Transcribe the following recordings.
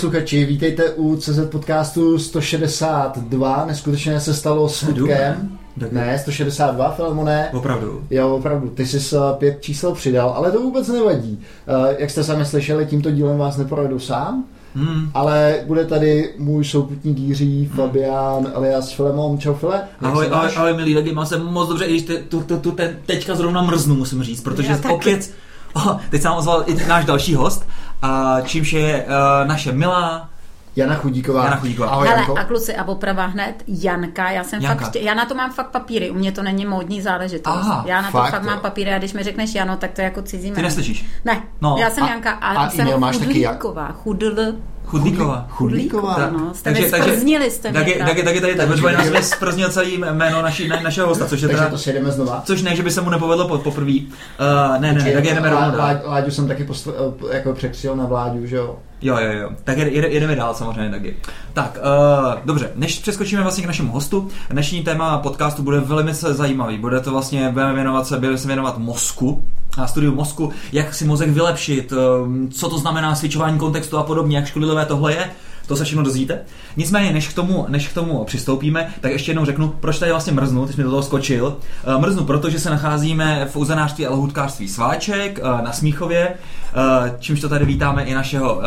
posluchači, vítejte u CZ podcastu 162, neskutečně se stalo s Ludkem. Ne, 162, Filemone. Opravdu. Jo, opravdu, ty jsi pět čísel přidal, ale to vůbec nevadí. Uh, jak jste sami slyšeli, tímto dílem vás neprovedu sám, Hmm. ale bude tady můj souputník Jiří, Fabián, alias Filemon. Čau File. Ahoj, ahoj, ahoj, milí lidi, mám se moc dobře, i když te, tu, tu, tu, te, teďka zrovna mrznu, musím říct, protože opět, oh, teď se nám ozval i náš další host, a čímž je uh, naše milá, Jana Chudíková. Jana Chudíková. Ahoj, Hele, Janko. a kluci, a oprava hned, Janka, já jsem Janka. fakt, já na to mám fakt papíry, u mě to není módní záležitost. Aha, já na fakt, to fakt jo. mám papíry a když mi řekneš Jano, tak to je jako cizí ty jméno. neslyšíš, Ne, No, já jsem a- Janka a, a jsem máš taky jak? Chudlíková, chudl, Chudlíková. Chudlíková. Chudlíková, no, jste sprznili, jste taky, mě tak. taky, taky, taky, tak, Takže- protože nás mi sprznil celý jméno naší, na, našeho hosta, což je Takže teda, to si jedeme znova. což ne, že by se mu nepovedlo po, poprvé, uh, ne, ne, ne, tak jedeme rovnou dál. Lá- Láďu jsem taky postr- eh, jako překřil na vláďu, že jo. Jo, jo, jo. Tak jede- jede- jedeme dál samozřejmě taky. Tak, uh, dobře, než přeskočíme vlastně k našemu hostu, dnešní téma podcastu bude velmi zajímavý. Bude to vlastně, budeme věnovat se, budeme se věnovat mozku, a studiu mozku, jak si mozek vylepšit, um, co to znamená switchování kontextu a podobně, jak škodlivé tohle je. To se všechno dozvíte. Nicméně, než k, tomu, než k tomu přistoupíme, tak ještě jednou řeknu, proč tady vlastně mrznu, jsi mi do toho skočil. Uh, mrznu, protože se nacházíme v uzenářství a lahůdkářství Sváček uh, na Smíchově, uh, čímž to tady vítáme i našeho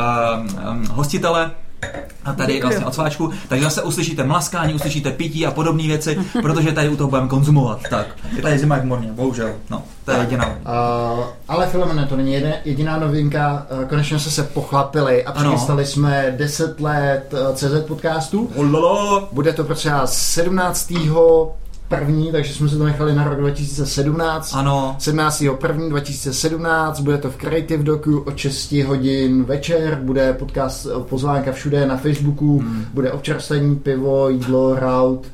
hostitele, a tady Děkuju. vlastně od sváčku, takže zase uslyšíte mlaskání, uslyšíte pití a podobné věci, protože tady u toho budeme konzumovat. Tak, je tady zima jak morně, bohužel. No, to je jediná. Uh, ale Filemone, to není jediná, jediná novinka. Uh, konečně jsme se pochlapili a Ano. přichystali jsme 10 let uh, CZ podcastu. Ololo. Bude to prosím vás 17. první, takže jsme se to nechali na rok 2017. Ano, 17. první 2017, bude to v Creative Doku od 6 hodin večer, bude podcast eh, pozvánka všude na Facebooku, Hmm. bude občerstvení, pivo, jídlo, raut,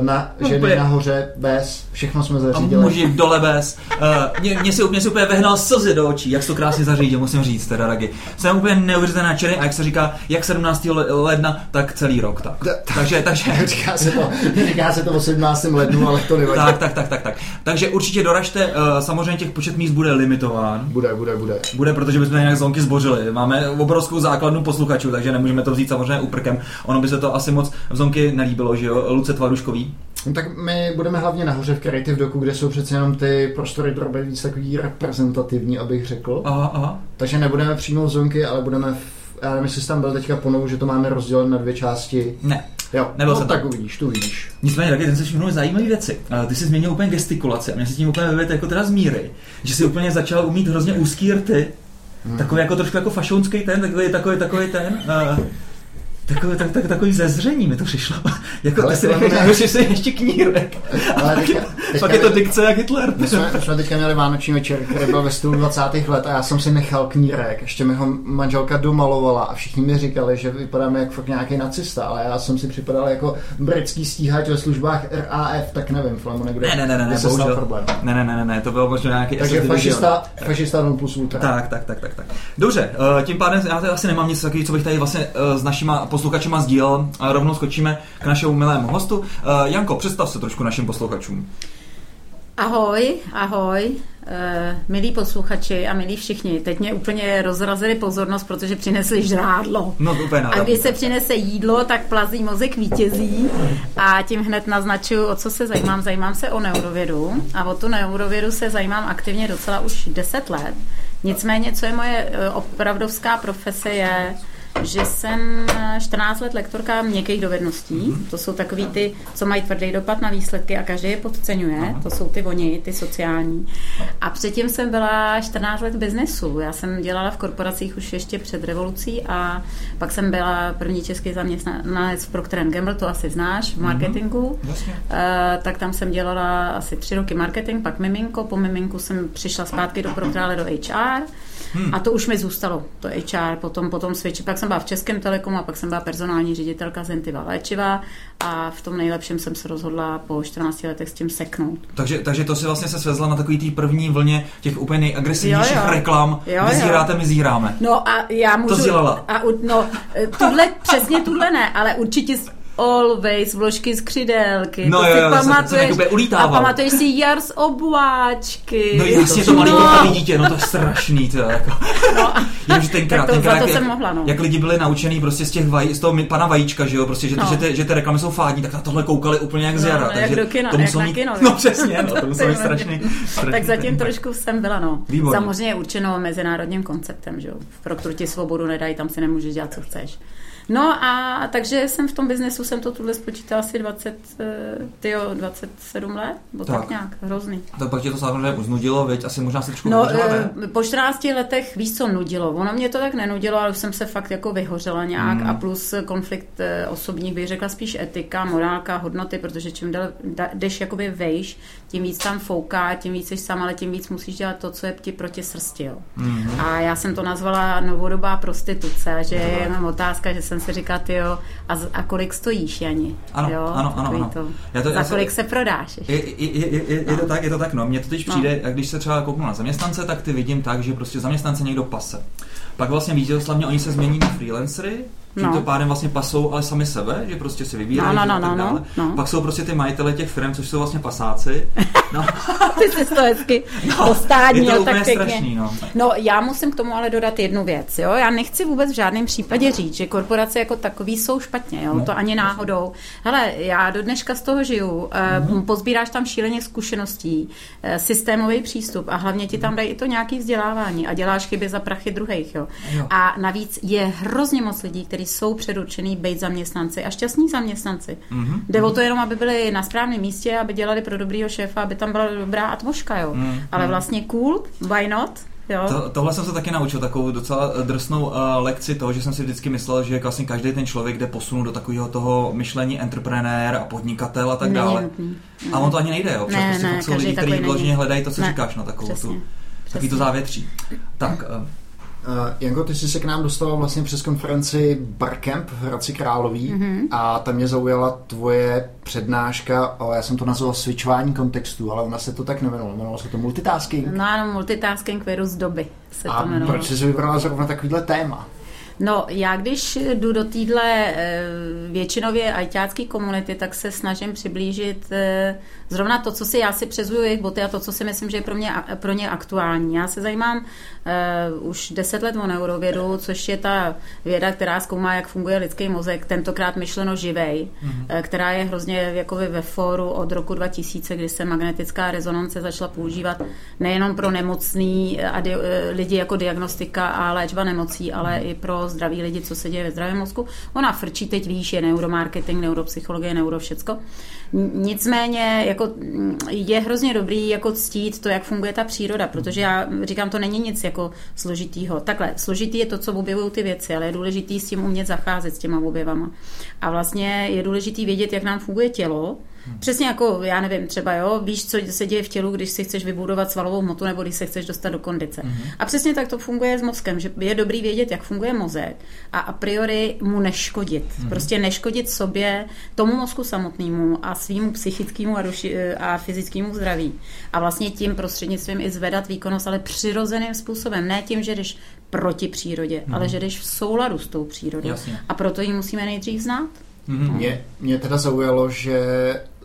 na ženy Úplně. nahoře, bez, všechno jsme a zařídili. muži dole bez. Uh, mě, mě, si, mě si úplně vehnal slzy do očí, jak to krásně zařídil, musím říct, teda Ragi. Jsem úplně neuvěřitelně nadšený a jak se říká, jak 17. le- ledna, tak celý rok. Tak. Da- Takže, takže, Říká se to, říká se to o 17. lednu, ale to nevadí. tak, tak, tak, tak, tak. Takže určitě doražte, uh, samozřejmě těch počet míst bude limitován. Bude, bude, bude. Bude, protože bychom nějak zvonky zbořili. Máme obrovskou základnu posluchačů, takže nemůžeme to vzít samozřejmě úprkem. Ono by se to asi moc v zonky nelíbilo, že jo? Luce Tvaruškový. No, tak my budeme hlavně nahoře v Creative Doku, kde jsou přece jenom ty prostory pro být víc takový reprezentativní, abych řekl. Aha, aha. Takže nebudeme přímo v zonky, ale budeme v, já nevím, jestli jsi tam byl teďka ponou, že to máme rozdělen na dvě části. Ne. Jo, Nebyl no, jsem tak uvidíš, tu uvidíš. Nicméně taky ten se všechno zajímavé věci. Ty jsi změnil úplně gestikulaci a mě se tím úplně vyvět jako teda z míry. Že jsi úplně začal umít hrozně úzký rty. Hmm. Takový jako trošku jako fašonský ten, takový, takový, takový ten. Uh, Takový, tak, tak, takový zezření mi to přišlo. jako Ale ty si necháš, že jsi ještě knírek. Ale teďka- je, teďka pak je to dikce jak Hitler. My jsme, my jsme teďka měli vánoční večer, který byl ve stylu 20. let a já jsem si nechal knírek. Ještě mi ho manželka domalovala a všichni mi říkali, že vypadáme jak fakt nějaký nacista, ale já jsem si připadal jako britský stíhač ve službách RAF, tak nevím, Flamo, nebude. Ne, ne, ne, ne, ne, bohužel. problém. Ne, ne, ne, ne, ne, to bylo možná nějaký... Takže fašista, fašista non plus ultra. Tak, tak, tak, tak, tak. Dobře, eh, tím pádem já asi nemám nic takového, co bych tady vlastně eh, s našima posluchačima sdílel. A rovnou skočíme k našemu milému hostu. Eh, Janko, představ se trošku našim posluchačům. Ahoj, ahoj, uh, milí posluchači a milí všichni. Teď mě úplně rozrazili pozornost, protože přinesli žrádlo. No, to úplně A když se přinese jídlo, tak plazí mozek vítězí a tím hned naznačuju, o co se zajímám. Zajímám se o neurovědu a o tu neurovědu se zajímám aktivně docela už 10 let. Nicméně, co je moje eh, opravdovská profese, je, že jsem eh, 14 let lektorka měkkých dovedností. To jsou takový ty, co mají tvrdý dopad na výsledky a každý je podceňuje. To jsou ty oni, ty sociální. A předtím jsem byla 14 let v biznesu. Já jsem dělala v korporacích už ještě před revolucí a pak jsem byla první český zaměstnanec v Procter Gamble, to asi znáš, v marketingu. Jasně. Eh, tak tam jsem dělala asi tři roky marketing, pak miminko, po miminku jsem přišla zpátky do Procter, do HR Hmm. a to už mi zůstalo, to HR, potom, potom switch. Pak jsem byla v Českém telekomu a pak jsem byla personální ředitelka Zentiva Léčiva a v tom nejlepším jsem se rozhodla po 14 letech s tím seknout. Takže, takže to si vlastně se svezla na takový té první vlně těch úplně nejagresivnějších Jo, jo. reklam. Jo, Vy jo. zíráte, my zíráme. No a já můžu... To dělala. A, no, eh, tuhle, přesně tuhle ne, ale určitě Always, vložky z křidelky. No to jo, si jo, jsem- jsem pamatuješ. jakoby ulítával. a pamatuješ si Jars obláčky. No jasně, to No. malý koukavý dítě, no to je strašný, to je jako. No, Jenomže tenkrát, tak to, tenkrát to jak, jsem mohla, no. jak lidi byli naučený prostě z těch vaj, z toho pana vajíčka, že jo, prostě, že, No. že, ty, že ty reklamy jsou fádní, tak na tohle koukali úplně jak z No, jara. no, jak takže do kina, to jak mít, kino, No přesně, no, to muselo být strašný. strašný tak zatím trošku jsem byla, no. Samozřejmě určeno mezinárodním konceptem, že jo. V Proktru ti svobodu nedají, tam si nemůžeš dělat, co chceš. No a takže jsem v tom biznesu, jsem to tuhle spočítala asi 20, eh, tyjo, 27 let, bo tak. Tak. nějak, hrozný. Tak pak tě to samozřejmě už nudilo, veď asi možná se trošku No, ne? eh, po 14 letech víš, co nudilo. Ono mě to tak nenudilo, ale už jsem se fakt jako vyhořela nějak Hmm. a plus konflikt eh, osobních, bych řekla spíš etika, morálka, hodnoty, protože čím dál jdeš jakoby vejš, tím víc tam fouká, tím víc jsi sám, ale tím víc musíš dělat to, co je ti proti srsti. Jo. Mhm. A já jsem to nazvala novodobá prostituce, že je jenom otázka, že jsem si říkala, ty jo, a, a kolik stojíš, Jani? Ano, jo, ano, ano, ano. To. Já to- Za já se- kolik se prodáš? Je, je, je, je, je, to No. tak, je to tak, no. Mně to teď No. přijde, a když se třeba kouknu na zaměstnance, tak ty vidím tak, že prostě zaměstnance někdo pase. Pak vlastně vítězoslavně oni se změní na freelancery, tímto No. pádem vlastně pasou ale sami sebe, že prostě si vybírají No, no, a no, tak no, dále. no. Pak jsou prostě ty majitele těch firm, což jsou vlastně pasáci. No, Ty jsi to hezky no je postádnil to tak pěkně. strašný, no. No, já musím k tomu ale dodat jednu věc. Jo? Já nechci vůbec v žádném případě říct, že korporace jako takový jsou špatně. Jo? No, To ani náhodou. Hele, já do dneška z toho žiju. Mm-hmm. Pozbíráš tam šíleně zkušeností, eh, systémový přístup a hlavně ti tam dají i to nějaký vzdělávání a děláš chyby za prachy druhých. Jo? Jo. A navíc je hrozně moc lidí, kteří jsou předurčený být zaměstnanci a šťastní zaměstnanci. Mhm. Jde o to jenom, aby byli na správném místě, aby dělali pro dobrýho šéfa, aby tam byla dobrá atmosféra. Jo? Mm, Ale mm. vlastně cool, why not? Jo? To, tohle jsem se taky naučil, takovou docela drsnou uh, lekci toho, že jsem si vždycky myslel, že vlastně každý ten člověk jde posunout do takového toho myšlení entreprenér a podnikatel a tak Není dále. nutný. A on to ani nejde, jo. protože Ne, prostě ne, lidi, kteří není. hledají to, co Ne, říkáš, no takovou přesně, tu, takový to přesně. závětří. Tak, uh, Uh, Janko, ty jsi se k nám dostala vlastně přes konferenci Barcamp v Hradci Králový Mhm. mm-hmm. a tam mě zaujala tvoje přednáška o, já jsem to nazval switchování kontextu, ale ona se to tak nemenovalo, jmenovalo se to multitasking. No ano, multitasking virus doby se a to jmenovalo. proč jsi si vybrala zrovna takovýhle téma? No, já když jdu do téhle eh, většinově ajťácké komunity, tak se snažím přiblížit eh, zrovna to, co si já si přezuju jejich boty a to, co si myslím, že je pro, mě, pro ně aktuální. Já se zajímám uh, už deset let o neurovědu, což je ta věda, která zkoumá, jak funguje lidský mozek, tentokrát myšleno živej, mm-hmm. která je hrozně jakoby ve fóru od roku 2000, kdy se magnetická rezonance začala používat nejenom pro nemocný a di- eh, lidi jako diagnostika a léčba nemocí, ale i pro zdraví lidi, co se děje ve zdravém mozku. Ona frčí teď, víš, je neuromarketing, neuropsychologie, neuro všecko. Nicméně jako je hrozně dobrý jako ctít to, jak funguje ta příroda, protože já říkám, to není nic jako složitýho. Takhle, složitý je to, co objevují ty věci, ale je důležitý s tím umět zacházet s těma objevama. A vlastně je důležitý vědět, jak nám funguje tělo, Přesně jako, já nevím, třeba jo, víš, co se děje v tělu, když si chceš vybudovat svalovou hmotu nebo když se chceš dostat do kondice. Mm-hmm. A přesně tak to funguje s mozkem, že je dobrý vědět, jak funguje mozek a a priori mu neškodit. Mm-hmm. Prostě neškodit sobě, tomu mozku samotnému a svýmu psychickému a, duši, a fyzickému zdraví. A vlastně tím prostřednictvím i zvedat výkonnost, ale přirozeným způsobem. Ne tím, že jdeš proti přírodě, mm-hmm. ale že jdeš v souladu s tou přírodou. Jasně. A proto ji musíme nejdřív znát. mm, Mě, mě teda zaujalo, že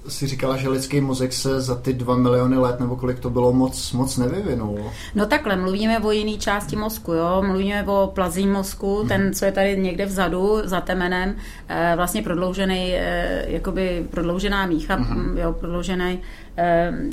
si říkala, že lidský mozek se za ty dva miliony let, nebo kolik to bylo, moc, moc nevyvinul. No takhle, mluvíme o jiné části mozku, jo? mluvíme o plazím mozku, Mhm. ten, co je tady někde vzadu, za temenem, eh, vlastně prodloužený, eh, jakoby prodloužená mícha, Mhm. jo, prodloužený,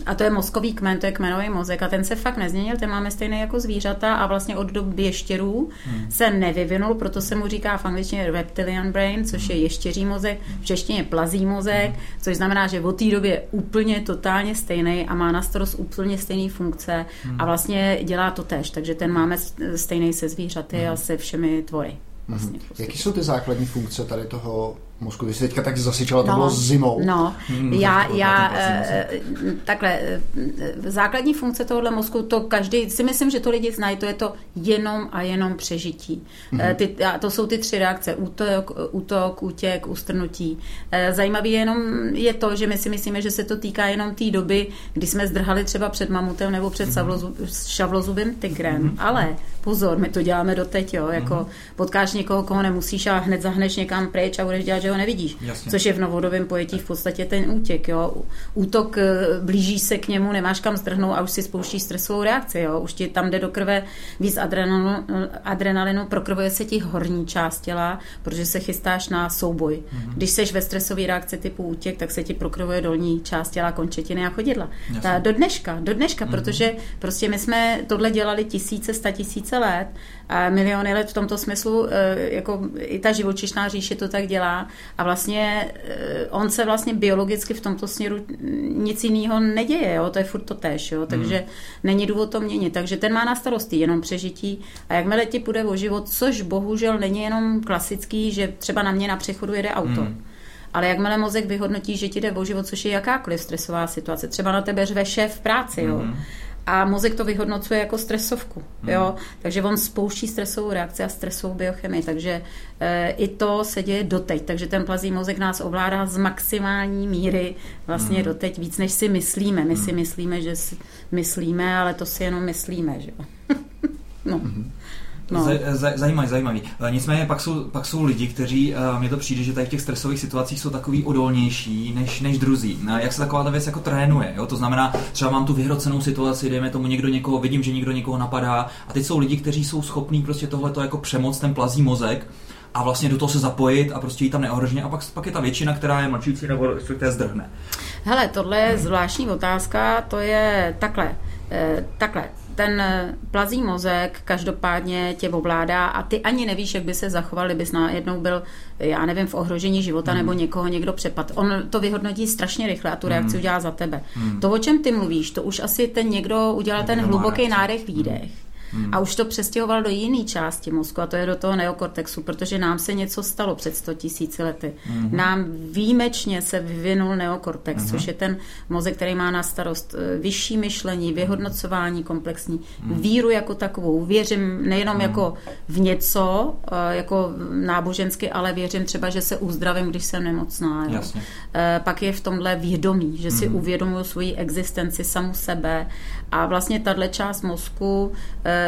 a to je mozkový kmen, to je kmenový mozek a ten se fakt nezměnil, ten máme stejný jako zvířata a vlastně od dob ještěrů Mhm. se nevyvinul, proto se mu říká v angličtině reptilian brain, což je ještěří mozek, v češtině plazí mozek, Mhm. což znamená, že od té doby je úplně totálně stejný a má na starost úplně stejný funkce a vlastně dělá to tež, takže ten máme stejný se zvířaty a se všemi tvory. Vlastně, v podstatě. Jaký jsou ty základní funkce tady toho mozku? Ty jsi teďka tak zasyčela, to bylo zimou. No, Hmm, já, to já eh, takhle, eh, základní funkce tohohle mozku, to každý, si myslím, že to lidi znají, to je to jenom a jenom přežití. Mm-hmm. Ty, a to jsou ty tři reakce, útok, útok útěk, ustrnutí. Zajímavý je jenom je to, že my si myslíme, že se to týká jenom té doby, kdy jsme zdrhali třeba před mamutem nebo před mm-hmm. šavlozubým tigrem, mm-hmm. ale pozor, my to děláme doteď, jo, jako mm-hmm. potkáš někoho, koho nemusíš a hned zahneš někam pryč a budeš dělat, že ho nevidíš. Jasně. Což je v novodobém pojetí v podstatě ten útěk. Jo. Útok eh, blíží se k němu, nemáš kam strhnout a už si spouštíš stresovou reakci. Jo. Už ti tam jde do krve víc adrenalinu, adrenalinu prokrvuje se ti horní část těla, protože se chystáš na souboj. Mm-hmm. Když seš ve stresové reakci typu útěk, tak se ti prokrvuje dolní část těla, končetiny a chodidla. Ta, do dneška, do dneška, mm-hmm. protože prostě my jsme tohle dělali tisíce, sta tisíce let a miliony let v tomto smyslu, eh, jako i ta živočišná říše to tak dělá a vlastně eh, on se vlastně biologicky v tomto směru nic jiného neděje, jo? to je furt to tež, jo? takže mm. není důvod to měnit, takže ten má na starosti jenom přežití a jakmile ti půjde o život, což bohužel není jenom klasický, že třeba na mě na přechodu jede auto. Mm. Ale jakmile mozek vyhodnotí, že ti jde o život, což je jakákoliv stresová situace, třeba na tebe řve šéf v práci, jo, mm a mozek to vyhodnocuje jako stresovku. Hmm. Jo? Takže on spouští stresovou reakci a stresovou biochemii. Takže e, i to se děje doteď. Takže ten plazí mozek nás ovládá z maximální míry vlastně hmm. doteď víc, než si myslíme. My hmm. si myslíme, že si myslíme, ale to si jenom myslíme. Že? no. Hmm. No. Zajímavý, zajímavý. E, nicméně pak jsou, pak jsou lidi, kteří, uh, mně to přijde, že tady v těch stresových situacích jsou takový odolnější než, než druzí. Uh, jak se taková ta věc jako trénuje? Jo? To znamená, třeba mám tu vyhrocenou situaci, dejme tomu někdo někoho, vidím, že někdo někoho napadá a teď jsou lidi, kteří jsou schopní prostě tohle jako přemoc, ten plazí mozek a vlastně do toho se zapojit a prostě jí tam neohrožně a pak, pak je ta většina, která je mlčící nebo respektive zdrhne. Hele, tohle je zvláštní otázka, to je takhle. Eh, takhle, ten eh, plazí mozek každopádně tě ovládá a ty ani nevíš, jak by se zachoval, kdybys jednou byl, já nevím, v ohrožení života mm. nebo někoho někdo přepad. On to vyhodnotí strašně rychle a tu reakci mm. udělá za tebe. Mm. To, o čem ty mluvíš, to už asi ten někdo udělal ten hluboký nádech, výdech. Mm Hmm. A už to přestěhoval do jiné části mozku, a to je do toho neokortexu, protože nám se něco stalo před 100 tisíci lety. Hmm. Nám výjimečně se vyvinul neokortex, hmm. což je ten mozek, který má na starost eh, vyšší myšlení, vyhodnocování komplexní, hmm. víru jako takovou. Věřím nejenom hmm. jako v něco, eh, jako nábožensky, ale věřím třeba, že se uzdravím, když jsem nemocná. Jo. Jasně. Eh, pak je v tomhle vědomí, že si hmm. uvědomuju svoji existenci, samu sebe a vlastně tahle část mozku e,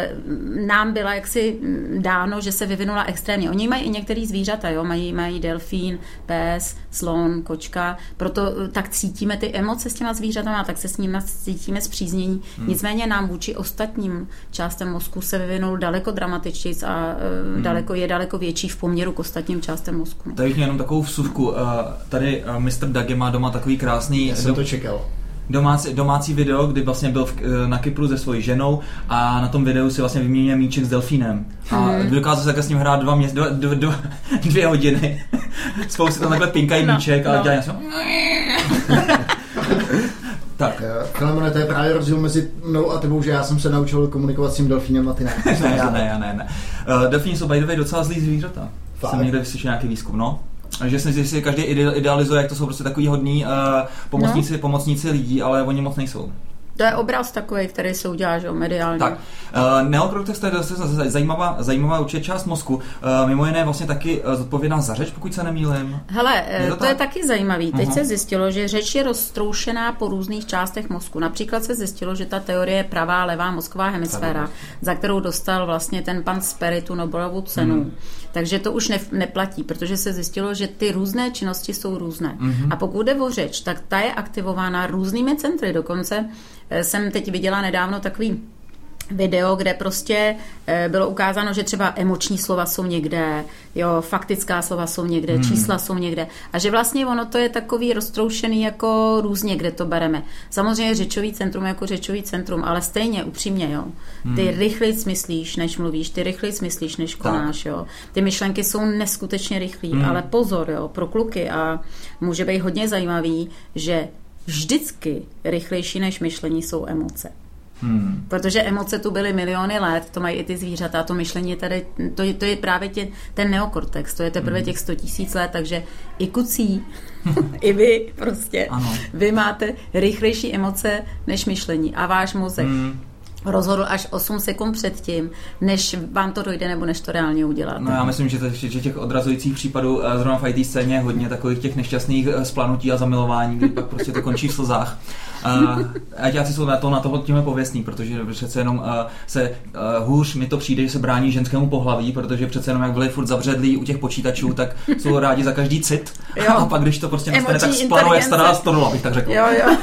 nám byla jaksi dáno, že se vyvinula extrémně. Oni mají i některý zvířata, jo? Mají, mají delfín, pes, slon, kočka, proto eh, tak cítíme ty emoce s těma zvířatama, tak se s nimi cítíme zpříznění. Hmm. Nicméně nám vůči ostatním částem mozku se vyvinul daleko dramatičtěji a e, hmm. daleko, je daleko větší v poměru k ostatním částem mozku. Tady jenom takovou vsuvku. Tady Mr. Dage má doma takový krásný... Já jsem to čekal domácí, domácí video, kdy vlastně byl v, eh, na Kypru se svojí ženou a na tom videu si vlastně vyměnil míček s delfínem. A hmm. dokázal se takhle s ním hrát dva měs, dva, dva, dva, dvě hodiny. Spolu si tam takhle pinkají no, míček no. a dělají jsem... Tak. Filemone, to je právě rozdíl mezi mnou a tebou, že já jsem se naučil komunikovat s tím delfínem a ty ne. ne, já ne, já ne, ne. Uh, delfíni jsou by the way docela zlý zvířata. Fakt? Jsem někde vyslyšel nějaký výzkum, no že si, si každý idealizuje, jak to jsou prostě takový hodní uh, pomocníci, no. pomocníci lidí, ale oni moc nejsou. To je obraz takový, který se udělá, že mediálně. Tak, uh, neokortex to je zase zajímavá, zajímavá určitě část mozku. Uh, mimo jiné vlastně taky uh, zodpovědná za řeč, pokud se nemýlím. Hele, je to, to je taky zajímavý. Teď uh-huh. se zjistilo, že řeč je roztroušená po různých částech mozku. Například se zjistilo, že ta teorie je pravá, levá mozková hemisféra, za kterou dostal vlastně ten pan Sperry tu Nobelovu cenu. Uh-huh. Takže to už ne, neplatí, protože se zjistilo, že ty různé činnosti jsou různé. Uh-huh. A pokud jde o řeč, tak ta je aktivována různými centry. Dokonce Eh, jsem teď viděla nedávno takový video, kde prostě eh, bylo ukázáno, že třeba emoční slova jsou někde, jo, faktická slova jsou někde, hmm. čísla jsou někde a že vlastně ono to je takový roztroušený jako různě, kde to bereme. Samozřejmě řečový centrum jako řečový centrum, ale stejně upřímně, jo. Ty hmm. rychleji smyslíš, než mluvíš, ty rychleji smyslíš, než konáš, tak. jo. Ty myšlenky jsou neskutečně rychlí, hmm. ale pozor, jo, pro kluky a může být hodně zajímavý, že vždycky rychlejší než myšlení jsou emoce. Hmm. Protože emoce tu byly miliony let, to mají i ty zvířata, to myšlení tady, to, je, to je právě tě, ten neokortex, to je teprve hmm. těch 100 tisíc let, takže i kucí, i vy prostě, ano. vy máte rychlejší emoce než myšlení a váš mozek. Hmm rozhodl až 8 sekund předtím, než vám to dojde nebo než to reálně uděláte. No já myslím, že, to, že těch odrazujících případů eh, zrovna v IT scéně je hodně takových těch nešťastných eh, splanutí a zamilování, kdy pak prostě to končí v slzách. A já si jsou na to, na toho tímhle pověstný, protože přece jenom uh, se uh, hůř mi to přijde, že se brání ženskému pohlaví, protože přece jenom jak byli furt zavředlí u těch počítačů, tak jsou rádi za každý cit. Jo. A pak když to prostě nastane, tak splanuje stará stodula, bych tak řekl. Jo, jo.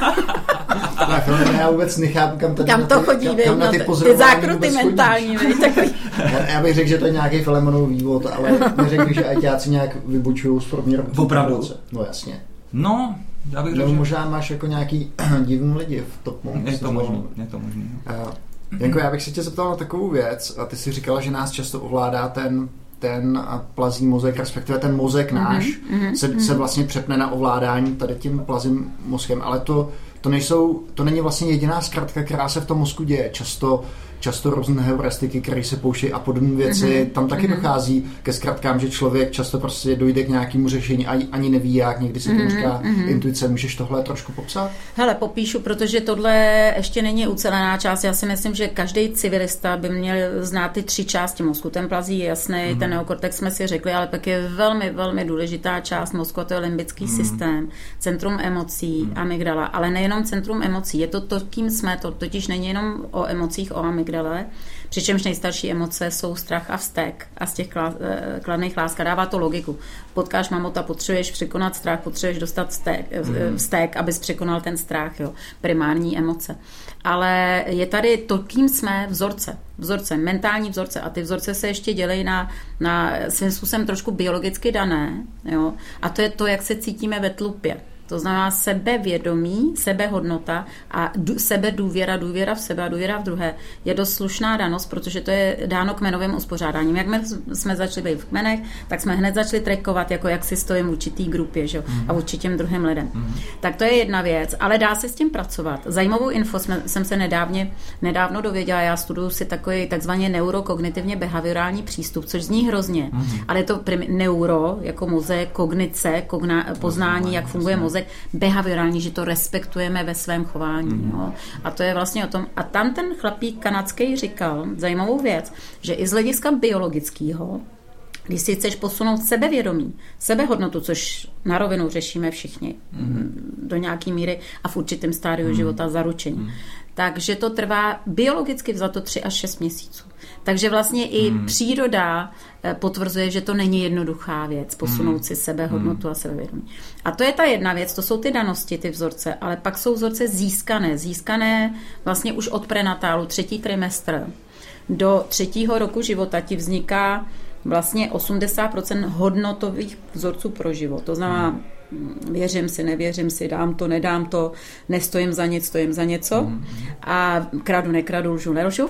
tak, no, já vůbec nechápu, kam, tady kam to ty, chodí, kam, kam na ty, ty zákruty mentální. já, já, bych řekl, že to je nějaký Filemonov vývod, ale neřekl bych, že ajťáci nějak vybučují z průměru. Opravdu? No jasně. No, já bych řekl, že... možná máš jako nějaký divný lidi v top Je to možný, je to možný. Uh, jako já bych se tě zeptal na takovou věc, a ty si říkala, že nás často ovládá ten ten plazí mozek, respektive ten mozek mm-hmm, náš, mm-hmm, se, mm-hmm. se vlastně přepne na ovládání tady tím plazím mozkem, ale to, to, nejsou, to není vlastně jediná zkratka, která se v tom mozku děje. Často často různé heuristiky, které se pouštějí a podobné věci. Mm-hmm. Tam taky mm-hmm. dochází ke zkratkám, že člověk často prostě dojde k nějakému řešení a ani neví jak, někdy se mm-hmm. říká mm-hmm. intuice. Můžeš tohle trošku popsat? Hele, popíšu, protože tohle ještě není ucelená část. Já si myslím, že každý civilista by měl znát ty tři části mozku. Ten plazí je jasný, mm-hmm. ten neokortex jsme si řekli, ale pak je velmi, velmi důležitá část mozku, to je limbický mm-hmm. systém, centrum emocí, mm-hmm. amygdala, ale nejenom centrum emocí. Je to to, kým jsme, to totiž není jenom o emocích, o amygdala amygdale, přičemž nejstarší emoce jsou strach a vztek a z těch eh, kladných láska dává to logiku. Potkáš mamota, potřebuješ překonat strach, potřebuješ dostat vztek, mm. vztek abys překonal ten strach, jo, primární emoce. Ale je tady to, kým jsme vzorce, vzorce, mentální vzorce a ty vzorce se ještě dělají na, na svým způsobem trošku biologicky dané, jo, a to je to, jak se cítíme ve tlupě. To znamená sebevědomí, sebehodnota a d- sebedůvěra, důvěra v sebe a důvěra v druhé je dost slušná danost, protože to je dáno kmenovým uspořádáním. Jak jsme začali být v kmenech, tak jsme hned začali trekovat, jako jak si stojím v určitý grupě že? Mm. a určitým druhým lidem. Mm. Tak to je jedna věc, ale dá se s tím pracovat. Zajímavou info jsme, jsem se nedávně, nedávno dověděla, já studuju si takový takzvaně neurokognitivně behaviorální přístup, což zní hrozně, mm. ale je to prim- neuro, jako mozek, kognice, kogna- poznání, jak funguje mozek, behaviorální, že to respektujeme ve svém chování. Mm. Jo. A to je vlastně o tom. A tam ten chlapík kanadský říkal zajímavou věc, že i z hlediska biologického, když si chceš posunout sebevědomí, sebehodnotu, což na rovinu řešíme všichni mm. do nějaké míry a v určitém stádiu mm. života zaručení, mm. takže to trvá biologicky za to 3 až 6 měsíců. Takže vlastně i hmm. příroda eh, potvrzuje, že to není jednoduchá věc, posunout hmm. si sebehodnotu hmm. a sebevědomí. A to je ta jedna věc, to jsou ty danosti, ty vzorce, ale pak jsou vzorce získané, získané vlastně už od prenatálu, třetí trimestr. Do třetího roku života ti vzniká vlastně 80% hodnotových vzorců pro život. To znamená, hmm. věřím si, nevěřím si, dám to, nedám to, nestojím za nic, stojím za něco hmm. a kradu, nekradu, lžu, nelžu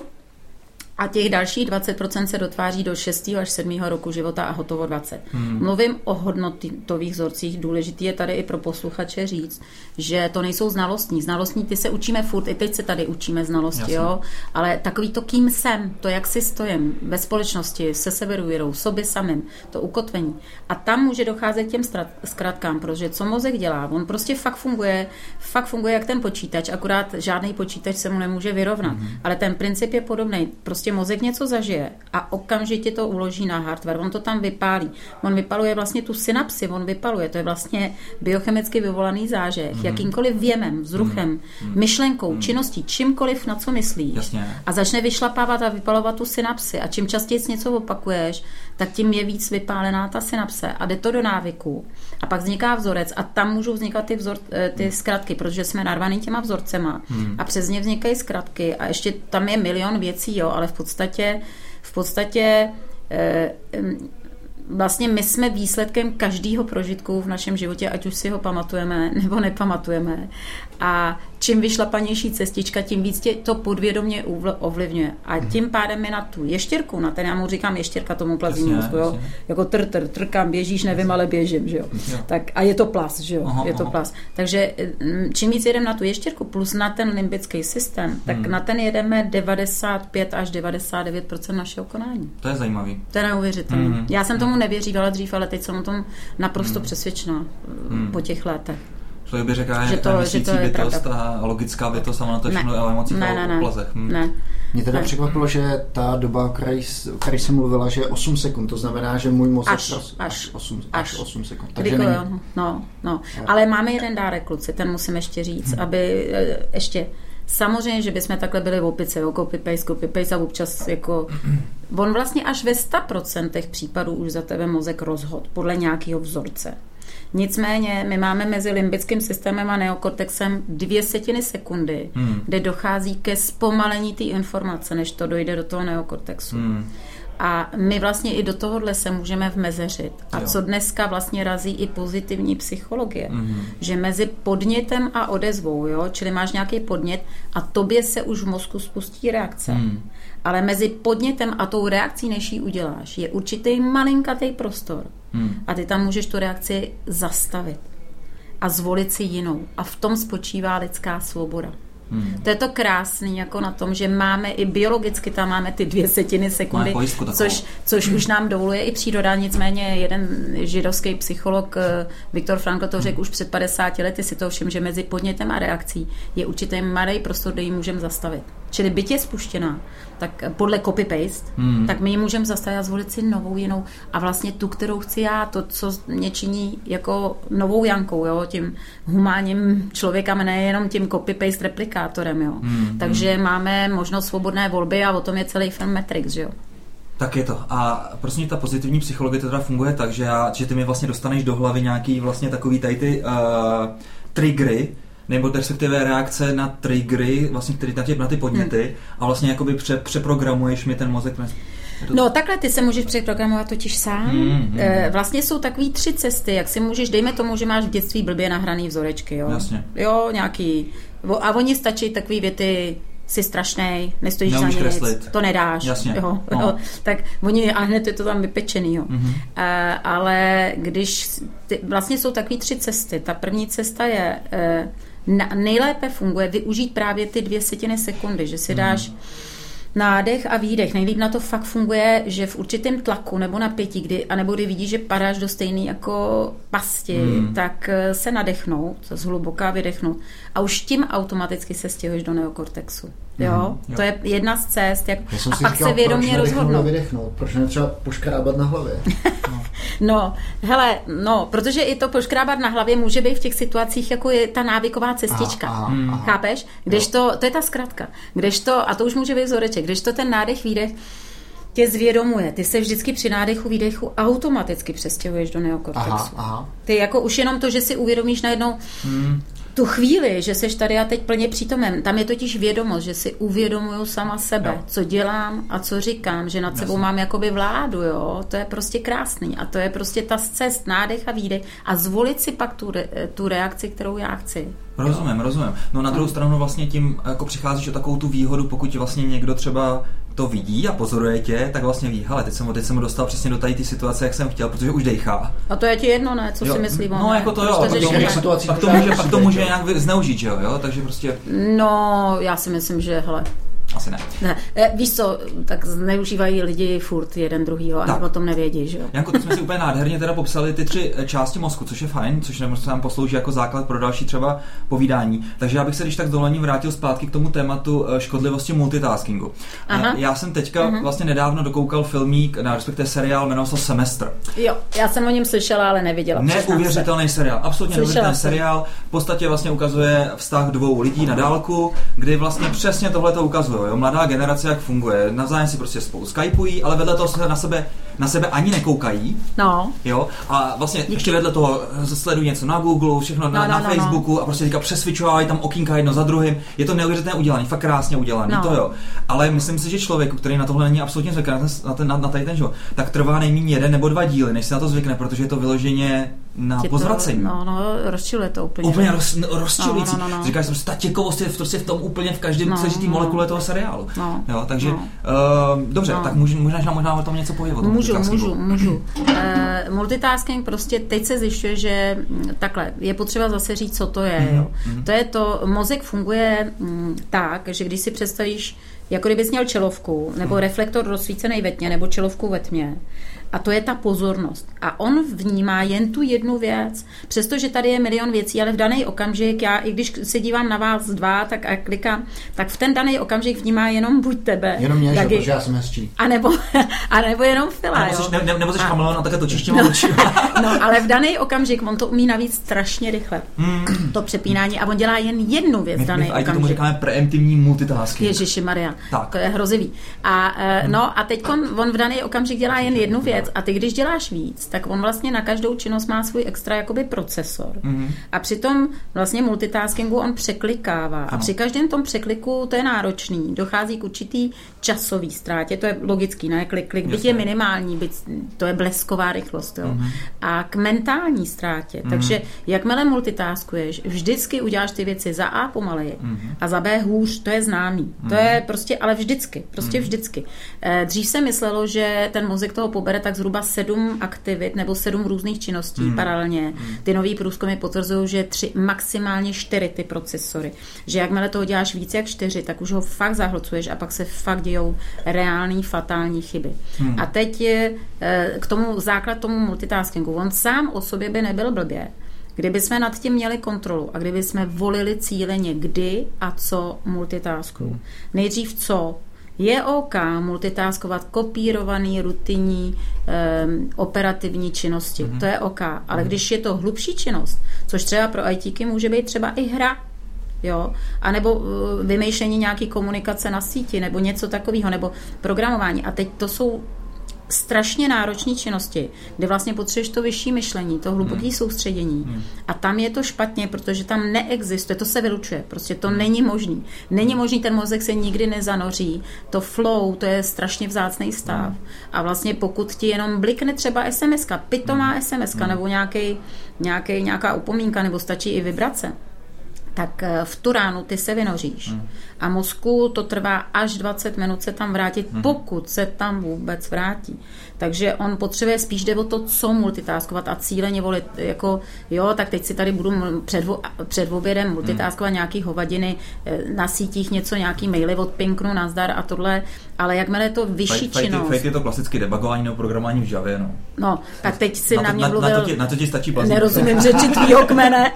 a těch dalších 20% se dotváří do 6. až 7. roku života a hotovo 20. Hmm. Mluvím o hodnotových vzorcích. Důležitý je tady i pro posluchače říct, že to nejsou znalostní. Znalostní ty se učíme furt, i teď se tady učíme znalosti, jo? ale takový to, kým jsem, to, jak si stojím ve společnosti, se seberuvěrou, sobě samým, to ukotvení. A tam může docházet těm zkratkám, protože co mozek dělá? On prostě fakt funguje, fakt funguje jak ten počítač, akorát žádný počítač se mu nemůže vyrovnat. Hmm. Ale ten princip je podobný. Prostě mozek něco zažije a okamžitě to uloží na hardware. On to tam vypálí. On vypaluje vlastně tu synapsi, on vypaluje. To je vlastně biochemicky vyvolaný zážeh. Mm. Jakýmkoliv věmem, vzruchem, mm. myšlenkou, mm. činností, čímkoliv, na co myslíš. Jasně. A začne vyšlapávat a vypalovat tu synapsi. A čím častěji něco opakuješ, tak tím je víc vypálená ta synapse. A jde to do návyku. A pak vzniká vzorec a tam můžou vznikat ty, vzor, eh, ty zkratky, protože jsme narvaný těma vzorcema. Mm. A přes ně vznikají zkratky. A ještě tam je milion věcí, jo, ale v podstatě, v podstatě eh, vlastně my jsme výsledkem každého prožitku v našem životě, ať už si ho pamatujeme nebo nepamatujeme. A čím vyšlapanější cestička, tím víc tě to podvědomě ovlivňuje. A mhm. tím pádem mi na tu ještěrku, na ten já mu říkám ještěrka tomu plazímu mozku, jo? jako tr, tr, trkám, běžíš, nevím, ale běžím, že jo. Tak, a je to plas, že jo, aha, je to aha. plas. Takže mm, čím víc jedeme na tu ještěrku plus na ten limbický systém, tak hmm. na ten jedeme 95 až 99% našeho konání. To je zajímavý. To je neuvěřitelné. Hmm. Já jsem tomu nevěřívala dřív, ale teď jsem o tom naprosto hmm. přesvědčená hmm. po těch letech. Člověk by řekl, že to, že to je bytost pravda. a logická bytost a ono to je všechno o emocích ne, a o plazech. Hm. Ne. Mě teda překvapilo, že ta doba, o které, o které jsem mluvila, že je 8 sekund, to znamená, že můj mozek Až, až, až, 8, až. až 8 sekund. Takže Kdyko, není, jo. No, no. Ale máme jeden dárek, kluci, ten musím ještě říct, aby eh, ještě Samozřejmě, že bychom takhle byli v opice, jo, copy paste, copy paste a občas jako... On vlastně až ve 100% případů už za tebe mozek rozhod podle nějakého vzorce. Nicméně my máme mezi limbickým systémem a neokortexem dvě setiny sekundy, hmm. kde dochází ke zpomalení té informace, než to dojde do toho neokortexu. Hmm. A my vlastně i do tohohle se můžeme vmezeřit. A Jo. co dneska vlastně razí i pozitivní psychologie, mm-hmm. že mezi podnětem a odezvou, jo, čili máš nějaký podnět a tobě se už v mozku spustí reakce. Mm. Ale mezi podnětem a tou reakcí, než ji uděláš, je určitý malinkatý prostor. Mm. A ty tam můžeš tu reakci zastavit a zvolit si jinou. A v tom spočívá lidská svoboda. Hmm. To je to krásný jako na tom, že máme i biologicky tam máme ty dvě setiny sekundy, což, což už nám dovoluje i příroda. Nicméně jeden židovský psycholog eh, Viktor Frankl to řekl už před 50 lety, si to všim, že mezi podnětem a reakcí je určitý malý prostor, kde ji můžeme zastavit. Čili byť je spuštěná, tak podle copy-paste, hmm. tak my ji můžeme zastavit a zvolit si novou jinou. A vlastně tu, kterou chci já, to, co mě činí jako novou Jankou, jo, tím humánním člověkem, nejenom tím copy-paste replikátorem, jo. Hmm. Takže máme možnost svobodné volby a o tom je celý film Matrix, že jo. Tak je to. A prostě ta pozitivní psychologie to teda funguje tak, že, já, že ty mi vlastně dostaneš do hlavy nějaký vlastně takový tady ty uh, triggery, nebo respektive reakce na triggery, vlastně který na ty, na ty podněty hmm. a vlastně jakoby pře, přeprogramuješ mi ten mozek. To- No takhle ty se můžeš přeprogramovat totiž sám. Hmm, hmm. Eh, Vlastně jsou takový tři cesty, jak si můžeš, dejme tomu, že máš v dětství blbě nahraný vzorečky, jo. Jasně. Jo, nějaký. A oni stačí takový věty, jsi strašnej, nestojíš Neumíš za nic, kreslit. to nedáš. Jasně. Jo, No. jo. Tak oni, a hned je to tam vypečený, jo. Mhm. Eh, ale když, ty, vlastně jsou takový tři cesty. Ta první cesta je, eh, na, nejlépe funguje využít právě ty dvě setiny sekundy, že si dáš nádech a výdech. Nejlíp na to fakt funguje, že v určitém tlaku nebo napětí, kdy, anebo kdy vidíš, že padáš do stejné jako pasti, hmm. tak eh, se nadechnout, zhluboká vydechnout a už tím automaticky se stěhuješ do neokortexu. Jo? Jo. To je jedna z cest, jak, Já jsem a si pak říkal, se vědomě rozhodnout. vydechnout, proč ne třeba poškrábat na hlavě. No, hele, no, protože i to poškrábat na hlavě může být v těch situacích, jako je ta návyková cestička. Aha, aha, aha. Chápeš? Kdežto, to je ta zkratka. Kdežto, a to už může být vzoreček, kdežto ten nádech, výdech tě zvědomuje. Ty se vždycky při nádechu, výdechu automaticky přestěhuješ do neokortexu. Aha, aha. Ty jako už jenom to, že si uvědomíš najednou hmm. Tu chvíli, že seš tady a teď plně přítomen. Tam je totiž vědomost, že si uvědomuju sama sebe, Jo. jo. co dělám a co říkám, že nad sebou Jasně. mám jakoby vládu, jo. To je prostě krásný a to je prostě ta cest, nádech a výdech a zvolit si pak tu, re, tu reakci, kterou já chci. Rozumím, rozumím. No na druhou stranu vlastně tím jako přicházíš o takovou tu výhodu, pokud vlastně někdo třeba to vidí a pozoruje tě, tak vlastně ví, hele, teď jsem, ho- teď jsem ho dostal přesně do tady ty situace, jak jsem chtěl, protože už dejchá. A to je ti jedno, ne? Co Jo, si myslí on? No ne? jako to jo, pak to, Situací pak to může, pak to může nějak zneužít, že jo, jo, takže prostě No, já si myslím, že hele, asi ne. ne. E, víš co, tak zneužívají lidi furt jeden druhýho a o tom nevědí, že jo? Janko, teď jsme si úplně nádherně teda popsali ty tři eh, části mozku, což je fajn, což nám nám poslouží jako základ pro další třeba povídání. Takže já bych se když tak s dovolením vrátil zpátky k tomu tématu eh, škodlivosti multitaskingu. Aha. Já jsem teďka vlastně nedávno dokoukal filmík, na respektive seriál, jmenoval se Semestr. Jo, já jsem o něm slyšela, ale neviděla. přiznám se. Neuvěřitelný seriál, absolutně neuvěřitelný seriál. V podstatě vlastně ukazuje vztah dvou lidí na dálku, kdy vlastně přesně tohle to ukazuje. Jo? Mladá generace, jak funguje. Navzájem si prostě spolu skypují, ale vedle toho se na sebe, na sebe ani nekoukají. No, Jo, a vlastně ještě vedle toho sledují něco na Google, všechno na, No, no, na no, Facebooku a prostě teďka přesvičovávají tam okýnka jedno za druhým. Je to neuvěřitelné udělané, fakt krásně udělané, No. to jo. Ale myslím si, že člověku, který na tohle není absolutně zvyklý, na, ten, na, ten, na, na tady ten život, tak trvá nejméně jeden nebo dva díly, než si na to zvykne, protože je to vyloženě na pozvracení. No, no, rozčiluje to úplně. Úplně roz, no, rozčilující. No, no, no, no. Říkáš, že ta těkovost je v, prostě v tom úplně v každém No, no, složitý no. molekule toho seriálu. No, Jo, takže no. uh, dobře, No. tak může, možná, možná o tom něco povědět. Můžu, můžu, můžu. E, multitasking prostě teď se zjišťuje, že mm, takhle, je potřeba zase říct, co to je. Jo. To je to, mozek funguje mm, tak, že když si představíš jako kdybys měl čelovku, nebo reflektor rozsvícený ve tmě, nebo čelovku ve tmě. A to je ta pozornost. A on vnímá jen tu jednu věc. Přestože tady je milion věcí, ale v daný okamžik, já i když se dívám na vás dva, tak a klikám, tak v ten daný okamžik vnímá jenom buď tebe. Jenom mě, taky, že, protože já jsem hezčí. A nebo, a nebo jenom Fila, A nebo, jo. ne, ne, nebo jsi A- a také točíš těma očima. No, ale v daný okamžik on to umí navíc strašně rychle. Hmm. To přepínání. A on dělá jen jednu věc v my daný v IT tomu okamžik. říkáme preemptivní multitasking. Ježiši Maria, Tak. to je hrozivý. A, e, no, a teď on, on v daný okamžik dělá jen jednu věc a ty, když děláš víc, tak on vlastně na každou činnost má svůj extra jakoby procesor. Mhm. A při tom vlastně multitaskingu on překlikává. A Ano. při každém tom překliku to je náročný. Dochází k určitý časový ztrátě, to je logický, ne? Klik, klik, byť je minimální, byť to je blesková rychlost. Jo? Mhm. A k mentální ztrátě. Takže jakmile multitaskuješ, vždycky uděláš ty věci za A pomaleji Mhm. a za B hůř, to je známý. To je prostě, ale vždycky, prostě Mhm. vždycky. Eh, Dřív se myslelo, že ten mozek toho pobere tak zhruba sedm aktivit nebo sedm různých činností Mhm. paralelně. Ty nový průzkumy potvrzují, že tři, maximálně čtyři ty procesory. Že jakmile toho děláš víc jak čtyři, tak už ho fakt zahlcuješ a pak se fakt dějou reální fatální chyby. Mhm. A teď je eh, k tomu základ tomu multitaskingu. On sám o sobě by nebyl blbě, Kdyby jsme nad tím měli kontrolu a kdyby jsme volili cíleně kdy a co multitaskuju. Nejdřív co, je OK multitaskovat kopírovaný, rutinní, um, operativní činnosti. Mm-hmm. To je OK. Ale když je to hlubší činnost, což třeba pro ITky může být třeba i hra, Jo? A nebo uh, vymýšlení nějaký komunikace na síti, nebo něco takového, nebo programování. A teď to jsou strašně náročné činnosti, kde vlastně potřebuješ to vyšší myšlení, to hluboké hmm. soustředění. Hmm. A tam je to špatně, protože tam neexistuje, to se vylučuje, prostě to hmm. není možný. Není možný, ten mozek se nikdy nezanoří. To flow, to je strašně vzácný stav. Hmm. A vlastně pokud ti jenom blikne třeba SMS-ka, pitomá SMS-ka, hmm. nebo nějaký, nějaký, nějaká upomínka, nebo stačí i vibrace, tak eh, v tu ránu ty se vynoříš. Hmm. A mozku to trvá až 20 minut se tam vrátit, hmm. pokud se tam vůbec vrátí. Takže on potřebuje spíš jde o to, co multitaskovat a cíleně volit. Jako, jo, tak teď si tady budu před, před obědem multitaskovat hmm. nějaký hovadiny, eh, na sítích něco, nějaký maily od Pinknu, nazdar a tohle, ale jakmile je to vyšší Fight, činnost. Fight je to klasicky debugování nebo programování v Javě, no. No, tak teď si na, na, mě na, mluvil... na, to ti, na to ti stačí bazík. Nerozumím řeči tvýho kmene.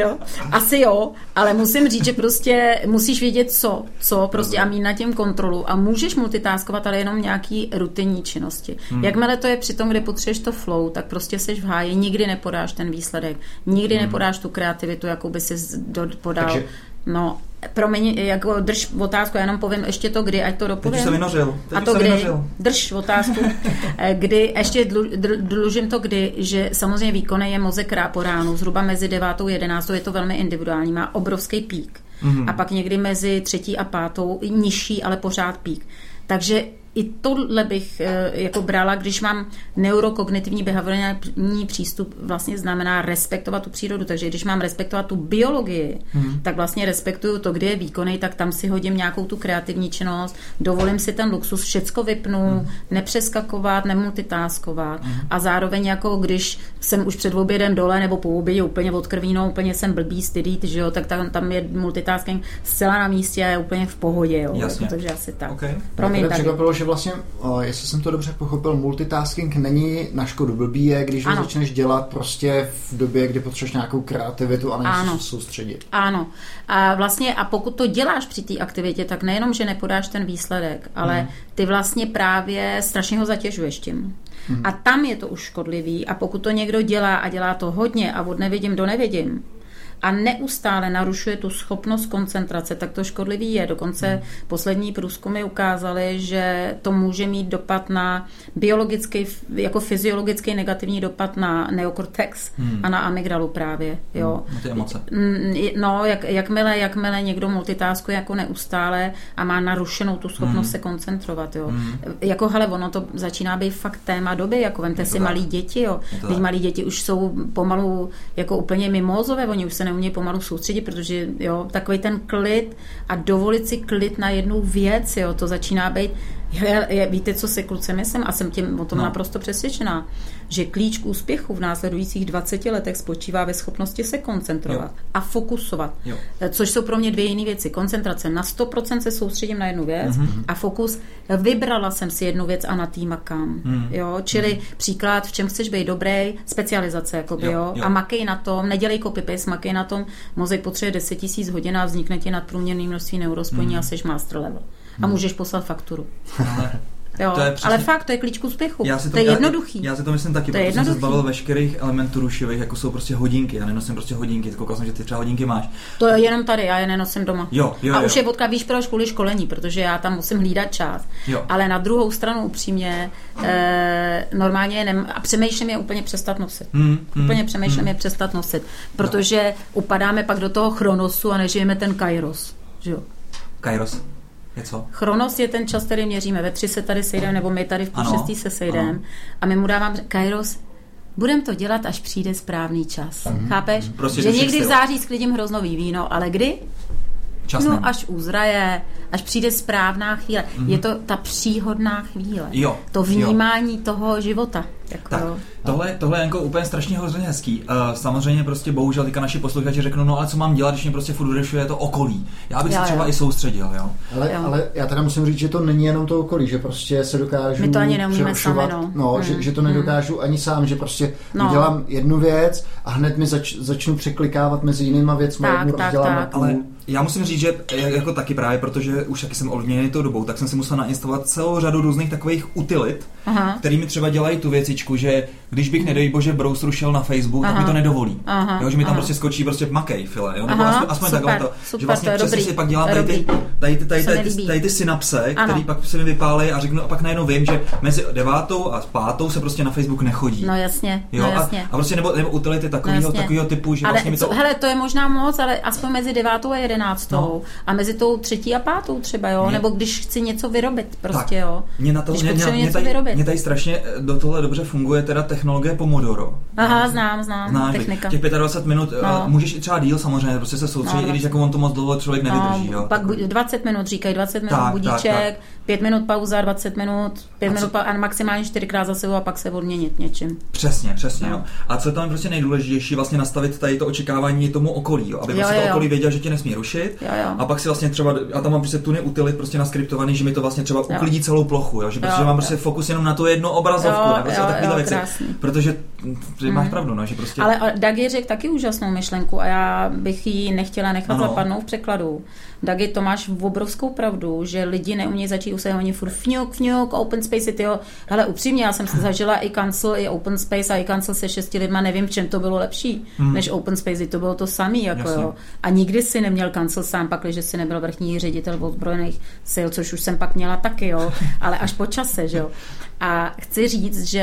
jo. Asi jo, ale musím říct, že prostě musíš vědět co, co prostě a mít na tím kontrolu a můžeš multitaskovat, ale jenom nějaký rutinní činnosti. Hmm. Jakmile to je při tom, kde potřebuješ to flow, tak prostě seš v háji, nikdy nepodáš ten výsledek, nikdy hmm. nepodáš tu kreativitu, jakou by si podal. Takže... No, promiň, jako drž otázku, já jenom povím ještě to kdy, ať to dopovím. Teď se vynořil. Teď a to kdy, vynořil. drž otázku, kdy, ještě dlu, dlužím to kdy, že samozřejmě výkonný je mozek po ránu, zhruba mezi 9 a 11, je to velmi individuální, má obrovský pík. Mm-hmm. A pak někdy mezi třetí a pátou nižší, ale pořád pík. Takže i tohle bych jako brala, když mám neurokognitivní behaviorální přístup, vlastně znamená respektovat tu přírodu. Takže když mám respektovat tu biologii, hmm. tak vlastně respektuju to, kde je výkonný, tak tam si hodím nějakou tu kreativní činnost, dovolím si ten luxus, všecko vypnu, hmm. nepřeskakovat, nemultitáskovat hmm. a zároveň jako když jsem už před obědem dole nebo po obědě úplně od krvínou, úplně jsem blbý, stydít, že jo, tak tam, tam je multitasking zcela na místě a je úplně v pohodě, jo. Jasně. Jako, takže asi tak. Okay. Promiň, překvapilo, vlastně, jestli jsem to dobře pochopil, multitasking není na škodu. Blbý je, když ho začneš dělat prostě v době, kdy potřebuješ nějakou kreativitu a se soustředit. Ano. A vlastně, a pokud to děláš při té aktivitě, tak nejenom, že nepodáš ten výsledek, ale hmm. ty vlastně právě strašně ho zatěžuješ tím. Hmm. A tam je to už škodlivý a pokud to někdo dělá a dělá to hodně a od nevidím do nevidím, a neustále narušuje tu schopnost koncentrace, tak to škodlivý je. Dokonce hmm. poslední průzkumy ukázaly, že to může mít dopad na biologický, jako fyziologický negativní dopad na neokortex hmm. a na amygdalu právě. Jo. Hmm, ty emoce. No, jak, jakmile, jakmile někdo multitaskuje jako neustále a má narušenou tu schopnost hmm. se koncentrovat. Jo. Hmm. Jako, hele, ono to začíná být fakt téma doby, jako vemte si tak. malí děti, jo. Teď malí děti už jsou pomalu jako úplně mimózové, oni už se neumějí pomalu soustředit, protože jo, takový ten klid a dovolit si klid na jednu věc, jo, to začíná být Je, je, víte, co si kluci myslím? A jsem tím o tom No. naprosto přesvědčená, že klíč k úspěchu v následujících 20 letech spočívá ve schopnosti se koncentrovat Jo. a fokusovat. Jo. Eh, Což jsou pro mě dvě jiné věci. Koncentrace na 100% se soustředím na jednu věc Mhm. mm-hmm. a fokus. Vybrala jsem si jednu věc a na tý makám. Mm. Jo? Čili mm. příklad, v čem chceš být dobrý, specializace, jakoby, Jo, jo, jo. A makej na tom, nedělej copy-paste, makej na tom, mozek potřebuje 10 000 hodin a vznikne ti nadprůměrný množství neurospojení mm. a seš master level. A můžeš poslat fakturu. Ale Jo, To je přesně- ale fakt, to je klíč k úspěchu. já si to je já- jednoduchý. Já, si to myslím taky, To protože jsem se zbavil veškerých elementů rušivých, jako jsou prostě hodinky. Já nenosím prostě hodinky, koukal jsem, že ty třeba hodinky máš. To je jenom tady, já je nenosím doma. Jo, jo, a jo. už je vodka, víš proč, kvůli školení, protože já tam musím hlídat čas. Jo. Ale na druhou stranu upřímně, eh, normálně je nem, a přemýšlím je úplně přestat nosit. Hmm, hmm, Úplně přemýšlím je přestat nosit, protože upadáme pak do toho chronosu a nežijeme ten kairos. Že jo? Kairos. Je co? Chronos je ten čas, který měříme. Ve tři se tady sejdeme, nebo my tady v půl Ano, šestý se sejdeme. A my mu dávám Kairos, budem to dělat, až přijde správný čas. Chápeš? Prostě že někdy v září sklidím hroznový víno, ale kdy? Čas No nemám. až uzraje, až přijde správná chvíle. Je to ta příhodná chvíle. Jo, To jo. vnímání toho života. Jako, Tak, jo. tohle, tohle je jako úplně strašně hrozně hezký. Uh, samozřejmě prostě bohužel teďka naši posluchači řeknou, no ale co mám dělat, když mě prostě furt vyrušuje to okolí. Já bych Jo, se třeba jo. i soustředil, jo. Ale, Jo. ale já teda musím říct, že to není jenom to okolí, že prostě se dokážu My to ani neumíme přerušovat, sami, no. no Mm, že, že to nedokážu ani sám, že prostě No. udělám jednu věc a hned mi zač, začnu překlikávat mezi jinýma věcmi, Tak, jednu tak, tak. půl. Ale já musím říct, že jak- jako taky právě, protože už taky jsem ovlivněný tou dobou, tak jsem si musel nainstalovat celou řadu různých takových utilit, Aha. který mi třeba dělají tu věcičku, že když bych nedej bože browser šel na Facebook, tak Aha. mi to nedovolí. Aha, jo, že mi tam aha. prostě skočí prostě makej file, jo? nebo Aha, aspoň, aspoň super, takhle to, super, že vlastně to přesně dobrý, si pak dělám tady ty, tady, ty, tady, tady, ty, líbí. tady ty synapse, Ano. který pak se mi vypálí a řeknu, a pak najednou vím, že mezi devátou a pátou se prostě na Facebook nechodí. No jasně, Jo, no a, jasně. a prostě nebo, nebo utility No takového, jasně. takového typu, že ale vlastně mi to... hele, to je možná moc, ale aspoň mezi devátou a jedenáctou No. a mezi tou třetí a pátou třeba, jo, Mě- nebo když chci něco vyrobit, prostě, tak, jo. Mě, na to, Když mě, mě, něco tady, vyrobit. mě tady strašně eh, do tohle dobře funguje teda technologie Pomodoro. Aha, znám, znám, Znáš, technika. Těch 25 minut, No. no. můžeš i třeba díl samozřejmě, prostě se soustředit, No, i když jako on to moc dlouho člověk nevydrží. No, jo. pak bu- 20 minut říkají, 20 minut Tak, budíček, tak, tak. 5 minut pauza, 20 minut, 5 A minut pa- a maximálně 4krát za sebou a pak se odměnit něčím. Přesně, přesně. No. Jo. A co je tam prostě nejdůležitější, vlastně nastavit tady to očekávání tomu okolí, jo? aby Jo, prostě jo, to okolí věděl, že tě nesmí rušit. Jo, jo. A pak si vlastně třeba, a tam mám prostě tuny utilit prostě naskriptovaný, že mi to vlastně třeba uklidí celou plochu, jo? že prostě Jo, mám jo. prostě fokus jenom na tu jednu obrazovku, Jo, ne? prostě jo, a takovéhle jo, věci. krásný. Protože ty máš pravdu, no, že prostě... Ale Dagi řekl taky úžasnou myšlenku a já bych ji nechtěla nechat Ano. zapadnout v překladu. Dagi, to máš obrovskou pravdu, že lidi neumějí začít se oni furt fňuk, fňuk, open space, tyjo. Hele, upřímně, já jsem se zažila i cancel, i open space a i cancel se šesti lidma, nevím, v čem to bylo lepší, hmm. než open space, to bylo to samý, jako Jasně. jo. A nikdy si neměl cancel sám, pak, že si nebyl vrchní ředitel ozbrojených sil, což už jsem pak měla taky, jo, ale až po čase, že jo. A chci říct, že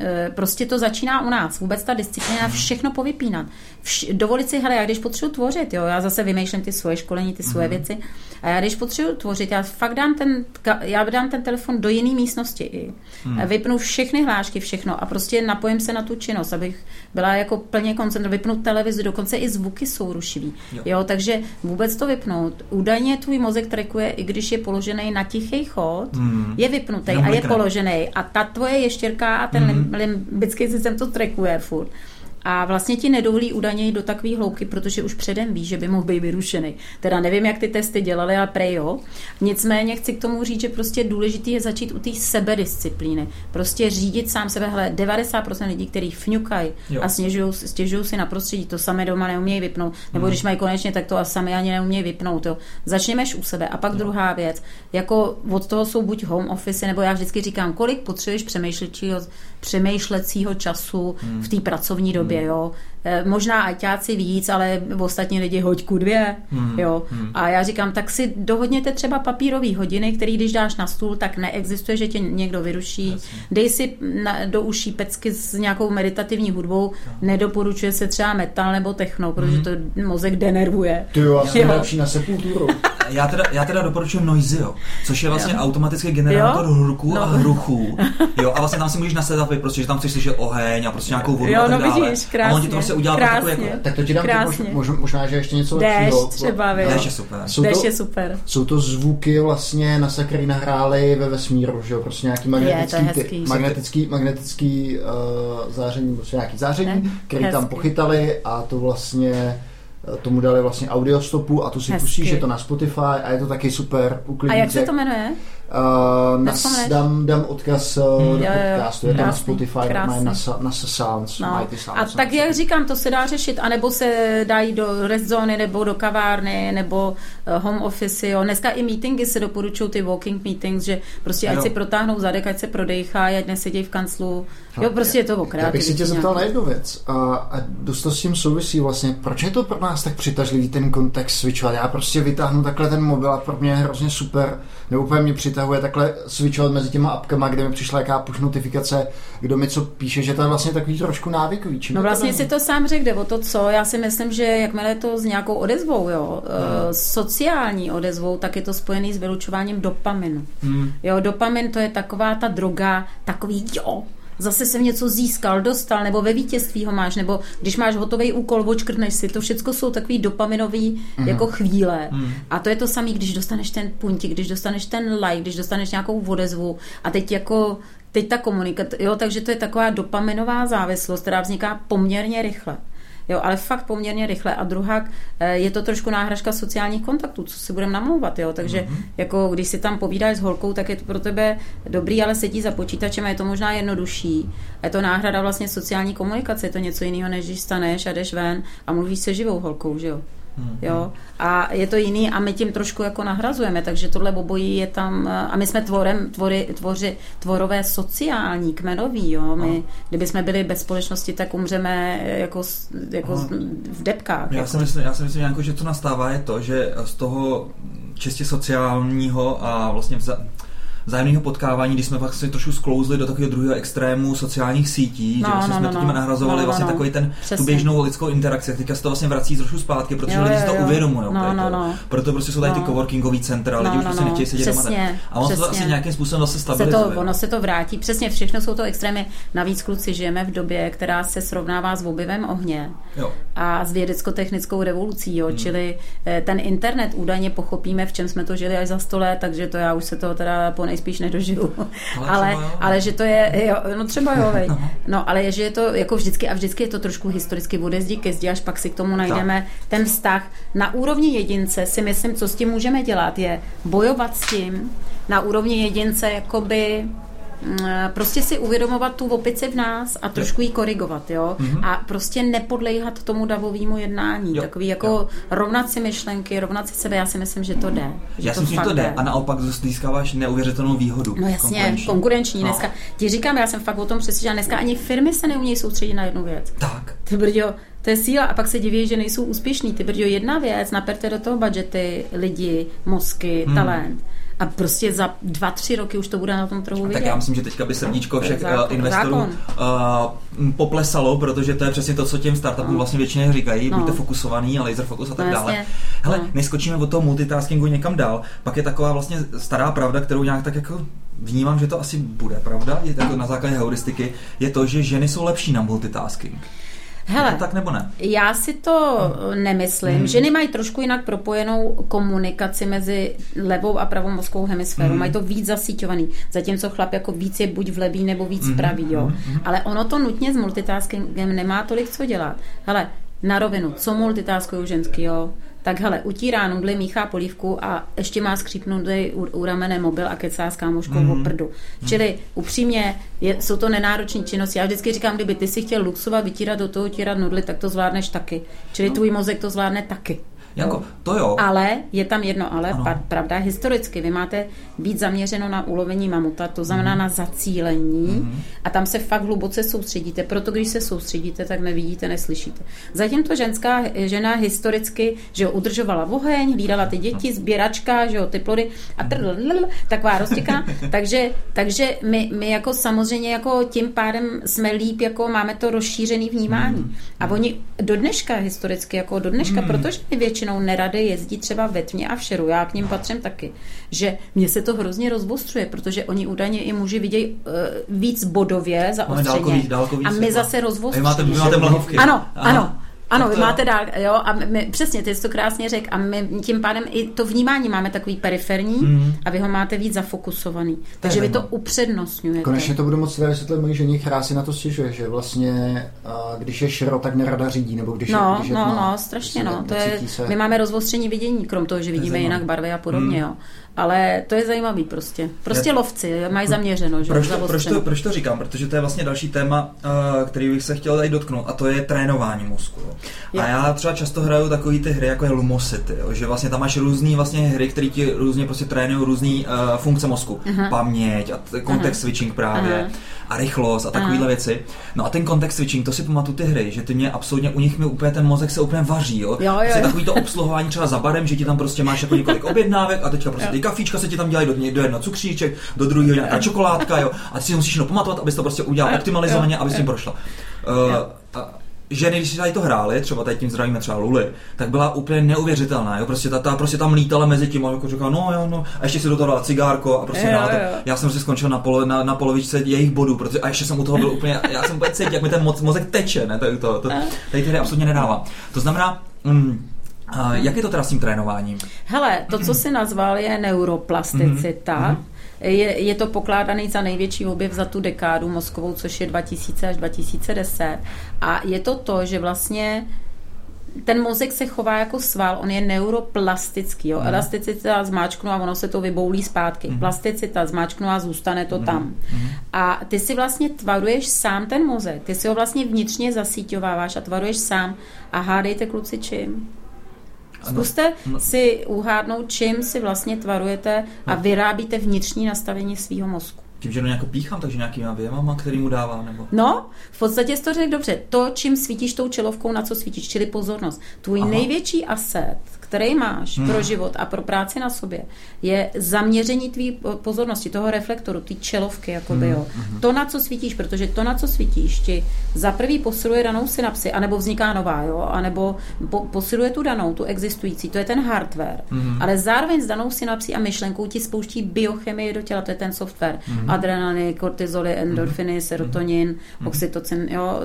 e, prostě to začíná u nás. Vůbec ta disciplína všechno povypínat. Vš- dovolit si, hele, já když potřebuji tvořit, jo, já zase vymýšlím ty svoje školení, ty svoje věci, a já když potřebuji tvořit, já fakt dám ten, já dám ten telefon do jiné místnosti i. Hmm. Vypnu všechny hlášky, všechno a prostě napojím se na tu činnost, abych byla jako plně koncentrovaná. Vypnu televizi, dokonce i zvuky jsou rušivý. Jo. Jo. takže vůbec to vypnout. Údajně tvůj mozek trackuje, i když je položený na tichý chod, Hmm. je vypnutý a je položený a ta tvoje ještěrka a ten Mhm. mm. limbický systém to trackuje furt. A vlastně ti nedovolí údajně do takové hloubky, protože už předem ví, že by mohl být vyrušený. Teda nevím, jak ty testy dělali, ale prej jo. Nicméně chci k tomu říct, že prostě důležité je začít u té sebedisciplíny. Prostě řídit sám sebe. Hele, 90% lidí, kteří fňukají Jo. a stěžují, stěžují si na prostředí, to samé doma neumějí vypnout. Nebo Mhm. když mají konečně, tak to a sami ani neumějí vypnout. Jo. Začněmeš u sebe. A pak druhá věc, jako od toho jsou buď home office, nebo já vždycky říkám, kolik potřebuješ přemýšlečího, přemýšlecího času Hmm. v té pracovní době, jo. Eh, Možná ajťáci víc, ale ostatní lidi hoďku dvě, Hmm. jo. Hmm. A já říkám, tak si dohodněte třeba papírové hodiny, který když dáš na stůl, tak neexistuje, že tě někdo vyruší. Jasně. Dej si na, do uší pecky s nějakou meditativní hudbou, nedoporučuje se třeba metal nebo techno, protože to mozek denervuje. Ty jo, asi Jo. nejlepší na sepulturu. já, teda, já teda doporučuji Noizio, což je vlastně jo. automatický generátor Jo? hluků No. a hruchů. Jo, a vlastně tam si můžeš nastavit, prostě, že tam chceš slyšet oheň a prostě nějakou vodu Jo, a tak no dále. vidíš, a on ti krásně, to prostě udělá tak takový krásně. jako... Tak to ti dám Krásně. možná, možná, že ještě něco Déšť lepšího. třeba, jo. Déšť je super. Jsou Déšť to, je super. jsou to zvuky vlastně na který nahráli ve vesmíru, že jo, prostě nějaký magnetický, Je, ty- magnetický, magnetický uh, záření, prostě nějaký záření, Ne, který tam pochytali a to vlastně tomu dali vlastně audiostopu a tu si Hezky. pustíš, je to na Spotify a je to taky super A uklidník. jak se to jmenuje? Uh, nas, dám, dám odkaz uh, do jo, jo, podcastu, je to na krásný, Spotify, krásný. mají na, sa- na Sounds, No. mají ty A Sounds. tak jak říkám, to se dá řešit, anebo se dají do rest zóny, nebo do kavárny, nebo eh, home office, jo. Dneska i meetingy se doporučují, ty walking meetings, že prostě ať Jo. si protáhnou zadek, ať se prodejchají, ať nesedějí v kanclu. Jo, prostě je to o Já bych si tě zeptal na jednu věc a, a dost to s tím souvisí vlastně. Proč je to pro nás tak přitažlivý ten kontext switchovat? Já prostě vytáhnu takhle ten mobil a pro mě je hrozně super, nebo úplně mě přitahuje takhle switchovat mezi těma apkama, kde mi přišla jaká push notifikace, kdo mi co píše, že to je vlastně takový trošku návykový. Čím No vlastně si to sám řekl, jde o to, co. Já si myslím, že jakmile je to s nějakou odezvou, jo, hmm. sociální odezvou, tak je to spojený s vylučováním dopaminu. Hmm. Jo, dopamin to je taková ta droga, takový jo, zase jsem něco získal, dostal, nebo ve vítězství ho máš, nebo když máš hotový úkol, očkrtneš si, to všechno jsou takový dopaminový mm. jako chvíle. Mm. A to je to samé, když dostaneš ten puntík, když dostaneš ten like, když dostaneš nějakou odezvu a teď jako teď ta komunikace, jo, takže to je taková dopaminová závislost, která vzniká poměrně rychle. Jo, ale fakt poměrně rychle. A druhá, eh, je to trošku náhražka sociálních kontaktů, co si budeme namlouvat, jo. Takže mm-hmm. jako když si tam povídáš s holkou, tak je to pro tebe dobrý, ale sedí za počítačem a je to možná jednodušší. A je to náhrada vlastně sociální komunikace, je to něco jiného, než když staneš a jdeš ven a mluvíš se živou holkou, že jo. Jo? A je to jiný a my tím trošku jako nahrazujeme, takže tohle obojí je tam, a my jsme tvorem, tvory, tvoři, tvorové sociální, kmenoví, jo? My, kdyby jsme byli bez společnosti, tak umřeme jako, s- jako Aha. v depkách. Já jako. si myslím, já si myslím jako, že co nastává je to, že z toho čistě sociálního a vlastně vza, vzájemného potkávání, když jsme vlastně trošku sklouzli do takového druhého extrému sociálních sítí, No, že vlastně no, jsme no, to tím no. nahrazovali No, no, vlastně no. takový ten, tu Přesně. běžnou lidskou interakci. Teďka se to vlastně vrací trošku zpátky, protože Jo, lidi si to uvědomují. No, no, no. Proto prostě jsou tady ty No. coworkingový centra, lidi No, už prostě no. nechtějí sedět doma. A ono se to asi nějakým způsobem zase se to, stabilizuje. ono se to vrátí. Přesně, všechno jsou to extrémy. Navíc kluci žijeme v době, která se srovnává s objevem ohně Jo. a s vědecko-technickou revolucí, jo, hmm. čili eh, ten internet údajně pochopíme, v čem jsme to žili až za sto let, takže to já už se toho teda po nejspíš nedožiju. Ale Ale, jo. ale, že to je, jo, no třeba jo, vej. No, ale je, že je to jako vždycky a vždycky je to trošku historicky bude zdi ke zdi, až pak si k tomu najdeme ten vztah. Na úrovni jedince si myslím, co s tím můžeme dělat, je bojovat s tím, na úrovni jedince jakoby prostě si uvědomovat tu opici v nás a trošku ji korigovat, jo? Mm-hmm. A prostě nepodlejhat tomu davovému jednání. Jo, Takový jako jo. rovnat si myšlenky, rovnat si sebe, já si myslím, že to jde. Já si myslím, že to jde. A naopak získáváš neuvěřitelnou výhodu. No jasně, konkurenční. konkurenční. No. Dneska, ti říkám, já jsem fakt o tom přesvědčená, dneska ani firmy se neumějí soustředit na jednu věc. Tak. Ty brďo, to je síla a pak se diví, že nejsou úspěšní. Ty brďo, jedna věc, naperte do toho budžety, lidi, mozky, Hmm. talent. A prostě za dva, tři roky už to bude na tom trhu vidět. Tak já myslím, že teďka by srdíčko všech Zákon, zákon, investorů uh, poplesalo, protože to je přesně to, co těm startupům No. vlastně většině říkají, No. buďte fokusovaný a laser fokus a tak No, dále. jasně. Hele, No. neskočíme od toho multitaskingu někam dál, pak je taková vlastně stará pravda, kterou nějak tak jako vnímám, že to asi bude pravda, je to na základě heuristiky, je to, že ženy jsou lepší na multitasking. Hele, tak nebo ne? Já si to nemyslím. Hmm. Ženy mají trošku jinak propojenou komunikaci mezi levou a pravou mozkovou hemisférou. Hmm. Mají to víc zasíťovaný. Zatímco chlap jako víc je buď v levý nebo víc Hmm. pravý. Jo. Hmm. Ale ono to nutně s multitaskingem nemá tolik co dělat. Hele, na rovinu, co multitaskují ženský, jo? Tak hele, utírá nudly, míchá polívku a ještě má skřípnutý u, u ramene mobil a kecá s kámoškou Mhm. mm. o prdu. Čili upřímně je, jsou to nenáročné činnosti. Já vždycky říkám, kdyby ty si chtěl luxovat, vytírat do toho utírat nudly, tak to zvládneš taky. Čili tvůj mozek to zvládne taky. Jako, to jo. Ale je tam jedno ale, Ano. pravda, historicky vy máte být zaměřeno na ulovení mamuta, to znamená Mhm. na zacílení a tam se fakt hluboce soustředíte, proto když se soustředíte, tak nevidíte, neslyšíte. Zatímco ženská žena historicky, že jo, udržovala oheň, hlídala ty děti, sběračka, že jo, ty plody a trll, taková roztěká, takže, takže my, my jako samozřejmě jako tím pádem jsme líp, jako máme to rozšířený vnímání. A oni do dneška historicky, jako do dneška, protože my většinou nerady jezdí třeba ve tmě a v šeru, já k ním patřím taky, že mě se to hrozně rozbostřuje, protože oni údajně i muži vidějí uh, víc bodově dálkový- dálkový a my zase rozvostříme. máte, máte mlhovky. Ano, Aha. ano. Ano, vy máte dál, jo, a my, přesně, ty jsi to krásně řekl, a my tím pádem i to vnímání máme takový periferní Mhm. a vy ho máte víc zafokusovaný. Takže vy to upřednostňujete. Konečně to budu moc vysvětlit mojí ženě, která si na to stěžuje, že vlastně když je šero, tak nerada řídí, nebo když No, je, když je no, no, strašně, no. To je, se. my máme rozvostření vidění, krom toho, že vidíme jinak barvy a podobně, jo. Ale to je zajímavý prostě. Prostě Já- lovci mají zaměřeno, že Proč to, proč, to, proč to říkám? Protože to je vlastně další téma, eh, který bych se chtěl tady dotknout, a to je trénování mozku. jo. A já třeba často hraju takové ty hry, jako je Lumosity, jo, že vlastně tam máš různé vlastně hry, které ti různě prostě trénují různé uh, funkce mozku. Paměť a t- context switching právě. Aha. A rychlost a takovéhle Aha. věci. No a ten context switching, to si pamatuju ty hry, že ty mě absolutně, u nich mi úplně ten mozek se úplně vaří, jo. Jo, jo, Prostě jo. takový to obsluhování třeba za barem, že ti tam prostě máš jako několik objednávek a teďka prostě ty kafíčka se ti tam dělají do, do jednoho cukříček, do druhého nějaká čokoládka, jo. A ty si musíš jenom pamatovat, abys to prostě udělal Jo, optimalizovaně, jo, abys tím jo. prošla. Uh, ženy, když si tady to hráli, třeba tady tím zdravíme třeba Luli, tak byla úplně neuvěřitelná, jo, prostě ta, ta prostě tam lítala mezi tím a jako říkala, no jo, no, a ještě si do toho dala cigárko a prostě Jo, dala jo. Já jsem si skončil na, polo, na, na polovičce jejich bodů, protože a ještě jsem u toho byl úplně, já jsem úplně cítil, jak mi ten moc, mozek teče, ne, to, to, to, tady hry absolutně nedává. To znamená, mm, a jak je to teda s tím trénováním? Hele, to, co si nazval, je neuroplasticita. Mhm. Je, je to pokládaný za největší objev za tu dekádu mozkovou, což je 2000 až 2010. A je to to, že vlastně ten mozek se chová jako sval, on je neuroplastický. Jo? Elasticita zmáčknu a ono se to vyboulí zpátky. Plasticita zmáčknu a zůstane to tam. A ty si vlastně tvaruješ sám ten mozek. Ty si ho vlastně vnitřně zasíťováváš a tvaruješ sám. A hádejte kluci čím? Zkuste no. si uhádnout, čím si vlastně tvarujete a vyrábíte vnitřní nastavení svého mozku. Tím, že do nějak píchám, takže nějakýma věmama, který mu dává, nebo... No, v podstatě jsi to řekl dobře. To, čím svítíš tou čelovkou, na co svítíš, čili pozornost. Tvůj Aha. největší aset, který máš Hmm. pro život a pro práci na sobě, je zaměření tvý pozornosti, toho reflektoru, té čelovky, jakoby, jo. Hmm, To, na co svítíš, protože to, na co svítíš, ti za prvý posiluje danou synapsi, anebo vzniká nová, jo, anebo po, posiluje tu danou, tu existující, to je ten hardware. Mhm. Ale zároveň s danou synapsí a myšlenkou ti spouští biochemii do těla, to je ten software. Mhm. Adrenaliny, kortizoly, endorfiny, serotonin, oxytocin, jo,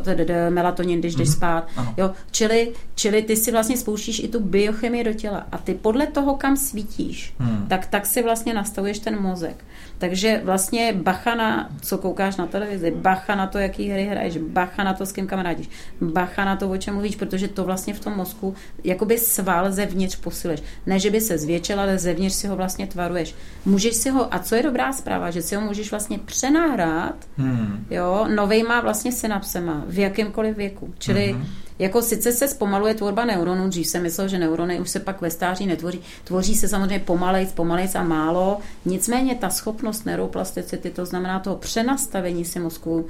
melatonin, když jdeš spát. Mhm. Ano. Jo, čili, čili ty si vlastně spouštíš i tu biochemii do těla. A ty podle toho, kam svítíš, Hmm. tak, tak si vlastně nastavuješ ten mozek. Takže vlastně bacha na, co koukáš na televizi, bacha na to, jaký hry hraješ, bacha na to, s kým kamarádíš, bacha na to, o čem mluvíš, protože to vlastně v tom mozku jakoby sval zevnitř posiluješ. Ne, že by se zvětšil, ale zevnitř si ho vlastně tvaruješ. Můžeš si ho, a co je dobrá zpráva, že si ho můžeš vlastně přenahrát Hmm. jo, novejma vlastně synapsema v jakýmkoliv věku. Čili Mhm. Jako sice se zpomaluje tvorba neuronů, dřív jsem myslel, že neurony už se pak ve stáří netvoří. Tvoří se samozřejmě pomalejc, pomalejc a málo. Nicméně ta schopnost neuroplasticity, to znamená toho přenastavení si mozku,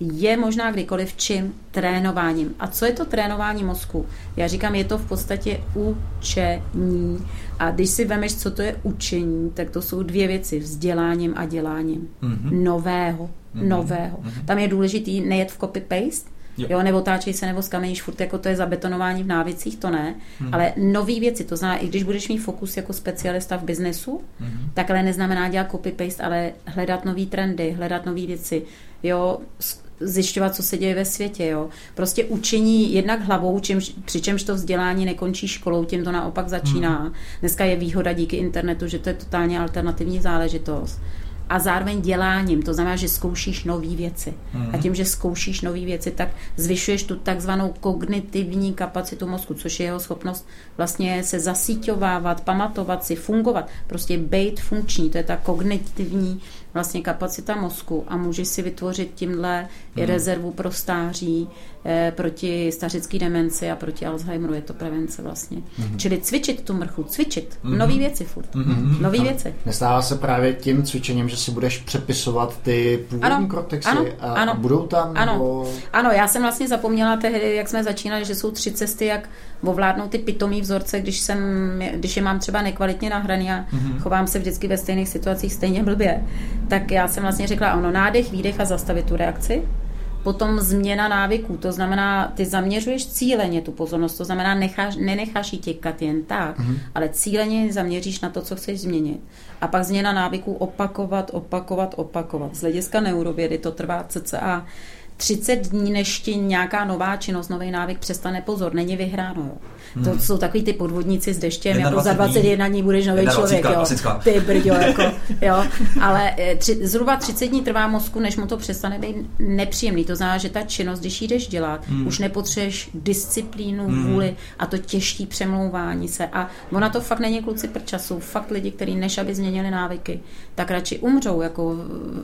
je možná kdykoliv čím trénováním. A co je to trénování mozku? Já říkám, je to v podstatě učení. A když si vemeš, co to je učení, tak to jsou dvě věci, vzděláním a děláním. Mhm. Nového. Mhm. Nového. Mhm. Tam je důležitý nejet v copy-paste, Jo. Jo, nebo táčej se, nebo skameníš furt, jako to je zabetonování v návicích, to ne. Hmm. Ale nový věci, to znamená, i když budeš mít fokus jako specialista v biznesu, Mhm. tak ale neznamená dělat copy-paste, ale hledat nový trendy, hledat nové věci, jo, zjišťovat, co se děje ve světě, jo. Prostě učení jednak hlavou, čímž, přičemž to vzdělání nekončí školou, tím to naopak začíná. Hmm. Dneska je výhoda díky internetu, že to je totálně alternativní záležitost. A zároveň děláním, to znamená, že zkoušíš nové věci. Mhm. A tím, že zkoušíš nové věci, tak zvyšuješ tu takzvanou kognitivní kapacitu mozku, což je jeho schopnost vlastně se zasíťovávat, pamatovat si, fungovat, prostě být funkční, to je ta kognitivní vlastně kapacita mozku a můžeš si vytvořit tímhle i Mhm. rezervu pro stáří, eh, proti stařické demenci a proti Alzheimeru, je to prevence vlastně. Čili cvičit tu mrchu, cvičit, Mhm. nové věci furt, Mhm. nové Ano. věci. Nestává se právě tím cvičením, že si budeš přepisovat ty původní Ano, kortexy ano, a, ano. a budou tam? Ano. Nebo... Ano, já jsem vlastně zapomněla tehdy, jak jsme začínali, že jsou tři cesty, jak ovládnout ty pitomý vzorce, když, jsem, když je mám třeba nekvalitně nahraný a Mhm. chovám se vždycky ve stejných situacích stejně blbě. Tak já jsem vlastně řekla, ono nádech, výdech a zastavit tu reakci. Potom změna návyků, to znamená, ty zaměřuješ cíleně tu pozornost, to znamená, necháš, nenecháš ji těkat jen tak, mm-hmm. ale cíleně zaměříš na to, co chceš změnit. A pak změna návyků opakovat, opakovat, opakovat. Z hlediska neurovědy to trvá cca 30 dní, než ti nějaká nová činnost, nový návyk přestane pozor, není vyhráno. Jo. Hmm. To jsou takový ty podvodníci s deštěm, jako za 21 dní budeš nový člověk, jo. Ty brďo, jako, jo. Ale eh, tři, zhruba 30 dní trvá mozku, než mu to přestane být nepříjemný. To znamená, že ta činnost, když ji jdeš dělat, hmm. už nepotřebuješ disciplínu, hmm. vůli a to těžký přemlouvání se. A ona to fakt není kluci času, fakt lidi, kteří než aby změnili návyky, tak radši umřou, jako,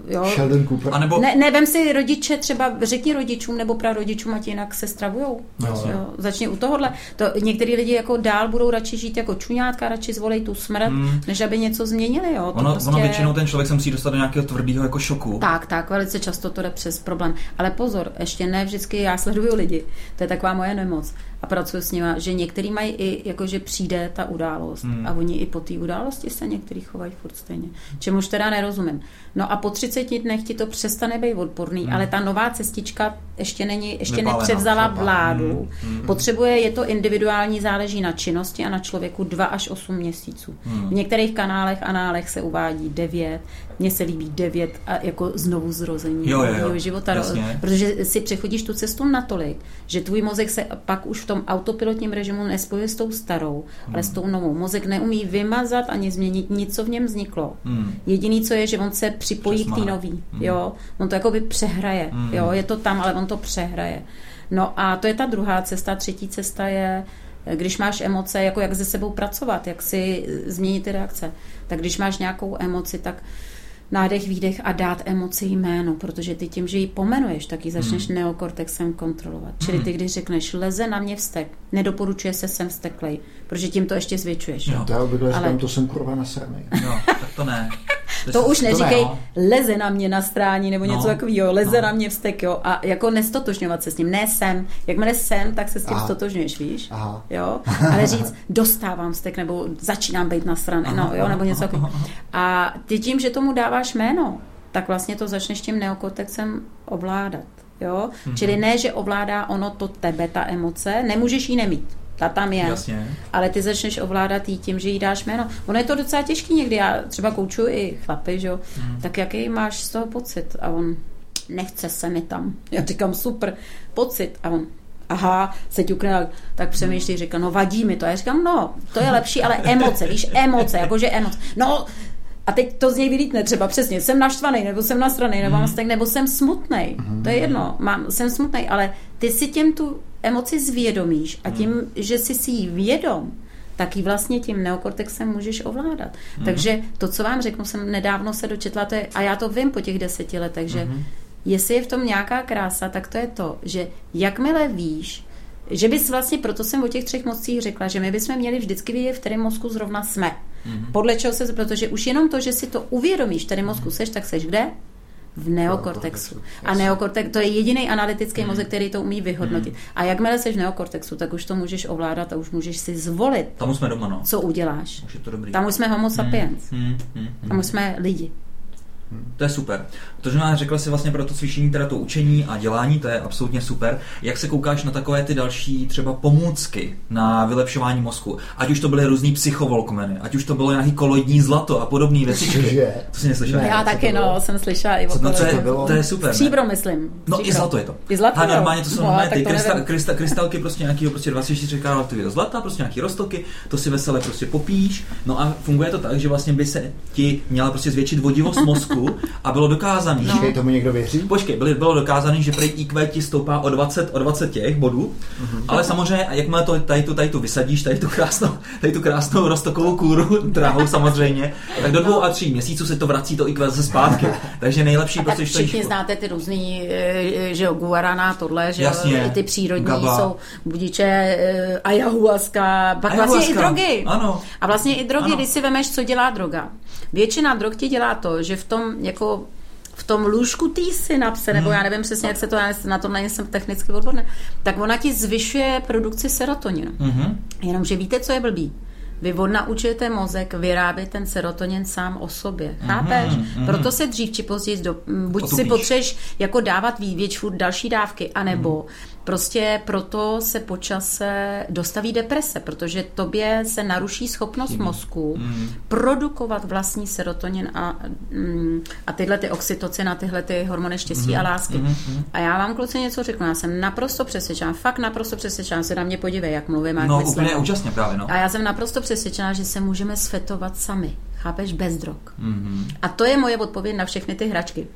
jo. Sheldon Cooper. A nebo... Ne, ne, vem si rodiče třeba, řekni rodičům nebo prarodičům, ať jinak se stravujou. No. Jo. Začni u tohohle. To, některý lidi jako dál budou radši žít jako čuňátka, radši zvolej tu smrt, hmm. než aby něco změnili. Jo. To ono, prostě... ono většinou ten člověk se musí dostat do nějakého tvrdého jako šoku. Tak, tak, velice často to jde přes problém. Ale pozor, ještě ne vždycky já sleduju lidi. To je taková moje nemoc a pracuji s nimi, že některý mají i, jako že přijde ta událost hmm. a oni i po té události se některý chovají furt stejně. Čemuž teda nerozumím. No a po 30 dnech ti to přestane být odporný, hmm. ale ta nová cestička ještě není, ještě nepřevzala třeba. vládu. Hmm. Hmm. Potřebuje, je to individuální, záleží na činnosti a na člověku 2 až 8 měsíců. Hmm. V některých kanálech, análech se uvádí 9, mně se líbí 9 a jako znovu zrození jo, jo, jo. života, Jasně. protože si přechodíš tu cestu natolik, že tvůj mozek se pak už v tom autopilotním režimu nespojuje s tou starou, hmm. ale s tou novou. Mozek neumí vymazat ani změnit nic, co v něm vzniklo. Hmm. Jediný, co je, že on se připojí Přesmane. k té nový. Hmm. Jo? On to jako by přehraje. Hmm. Jo? Je to tam, ale on to přehraje. No a to je ta druhá cesta. Třetí cesta je, když máš emoce, jako jak se sebou pracovat, jak si změnit ty reakce. Tak když máš nějakou emoci, tak nádech, výdech a dát emoci jméno, protože ty tím, že ji pomenuješ, tak ji začneš hmm. neokortexem kontrolovat. Čili hmm. ty, když řekneš, leze na mě vztek, nedoporučuje se sem vzteklej, protože tím to ještě zvětšuješ. Jo. To já obvykle Ale... říkám, to jsem kurva na. No, tak to ne. To, to už neříkej, ne, leze na mě na strání nebo no, něco takového, leze no. na mě vztek, jo, a jako nestotožňovat se s ním, ne jsem. Jakmile jsem, tak se s tím Aha. stotožňuješ, víš, Aha. jo, ale říct, dostávám vztek, nebo začínám být na straně, no, jo, nebo něco takového. A ty tím, že tomu dáváš jméno, tak vlastně to začneš tím neokortexem ovládat. Jo? Mm-hmm. Čili ne, že ovládá ono to tebe, ta emoce, nemůžeš ji nemít ta tam je. Jasně. Ale ty začneš ovládat jí tím, že jí dáš jméno. Ono je to docela těžký někdy. Já třeba koučuji i chlapy, že? Hmm. tak jaký máš z toho pocit? A on, nechce se mi tam. Já říkám, super, pocit. A on, aha, se ťukne, tak přemýšlí, říká, no vadí mi to. A já říkám, no, to je lepší, ale emoce, víš, emoce, jakože emoce. No, a teď to z něj vylítne třeba přesně, jsem naštvaný, nebo jsem nasraný, nebo, mm. nebo jsem smutný. Mm. To je jedno, mám, jsem smutný, ale ty si těm tu emoci zvědomíš a tím, mm. že jsi si jí vědom, tak ji vlastně tím neokortexem můžeš ovládat. Mm. Takže to, co vám řeknu, jsem nedávno se dočetla, to je, a já to vím po těch deseti letech, že mm. jestli je v tom nějaká krása, tak to je to, že jakmile víš, že bys vlastně, proto jsem o těch třech mozcích řekla, že my bychom měli vždycky vědět, v kterém mozku zrovna jsme. Mm-hmm. Podle čeho se, protože už jenom to, že si to uvědomíš, v kterém mozku seš, tak seš kde? v neokortexu. A neokortex, to je jediný analytický mozek, který to umí vyhodnotit. A jakmile jsi v neokortexu, tak už to můžeš ovládat a už můžeš si zvolit. Tam jsme doma, no. Co uděláš. Už je to dobrý. Tam už jsme homo sapiens. Hmm, hmm, hmm, Tam už jsme lidi. To je super. To, že nám řekla si vlastně pro to cvičení, teda to učení a dělání, to je absolutně super. Jak se koukáš na takové ty další třeba pomůcky na vylepšování mozku? Ať už to byly různý psychovolkmeny, ať už to bylo nějaký koloidní zlato a podobné věci. To si neslyšel? Ne, Já taky, no, jsem slyšela i o no, to, je, to je super. Stříbro, myslím. No Stříbro. i zlato je to. I zlato, a normálně to jsou no, ty krystal, krystal, krystalky prostě nějakého prostě 24 karátového zlata, prostě nějaký roztoky, to si veselé prostě popíš. No a funguje to tak, že vlastně by se ti měla prostě zvětšit vodivost mozku a bylo dokázaný. No. Počkej, tomu někdo věří? Počkej, bylo, bylo dokázaný, že prej IQ ti stoupá o 20, o 20 těch bodů, mm-hmm. ale samozřejmě, jakmile to, tady, tu, tady tu vysadíš, tady tu krásnou, tady tu krásnou roztokovou kůru, drahou samozřejmě, tak do dvou no. a tří měsíců se to vrací to IQ zase zpátky. Takže nejlepší prostě, že Všichni znáte ty různý, eh, že jo, guarana, tohle, že Jasně, i ty přírodní gaba. jsou budiče, eh, ayahuasca, pak ayahuasca. vlastně i drogy. Ano. A vlastně i drogy, ano. když si vemeš, co dělá droga. Většina drog ti dělá to, že v tom jako v tom lůžku té synapse, nebo hmm. já nevím přesně, jak se to, já na to nejsem technicky odborný, tak ona ti zvyšuje produkci serotoninu. Mm-hmm. Jenomže víte, co je blbý? Vy odnaučujete mozek vyrábět ten serotonin sám o sobě. Chápeš? mhm. Proto se dřív či později do, buď si Otupíš. potřebuješ jako dávat vývěč furt další dávky, anebo prostě proto se po čase dostaví deprese, protože tobě se naruší schopnost mozku produkovat vlastní serotonin a, mm, a tyhle ty oxytocin a tyhle ty hormony štěstí a lásky. A já vám kluci něco řeknu, já jsem naprosto přesvědčená, fakt naprosto přesvědčená, se na mě podívej, jak mluvím a jak No myslím. úplně účastně právě, no. A já jsem naprosto přesvědčená, že se můžeme svetovat sami. Chápeš? Bez drog. Mhm. A to je moje odpověď na všechny ty hračky.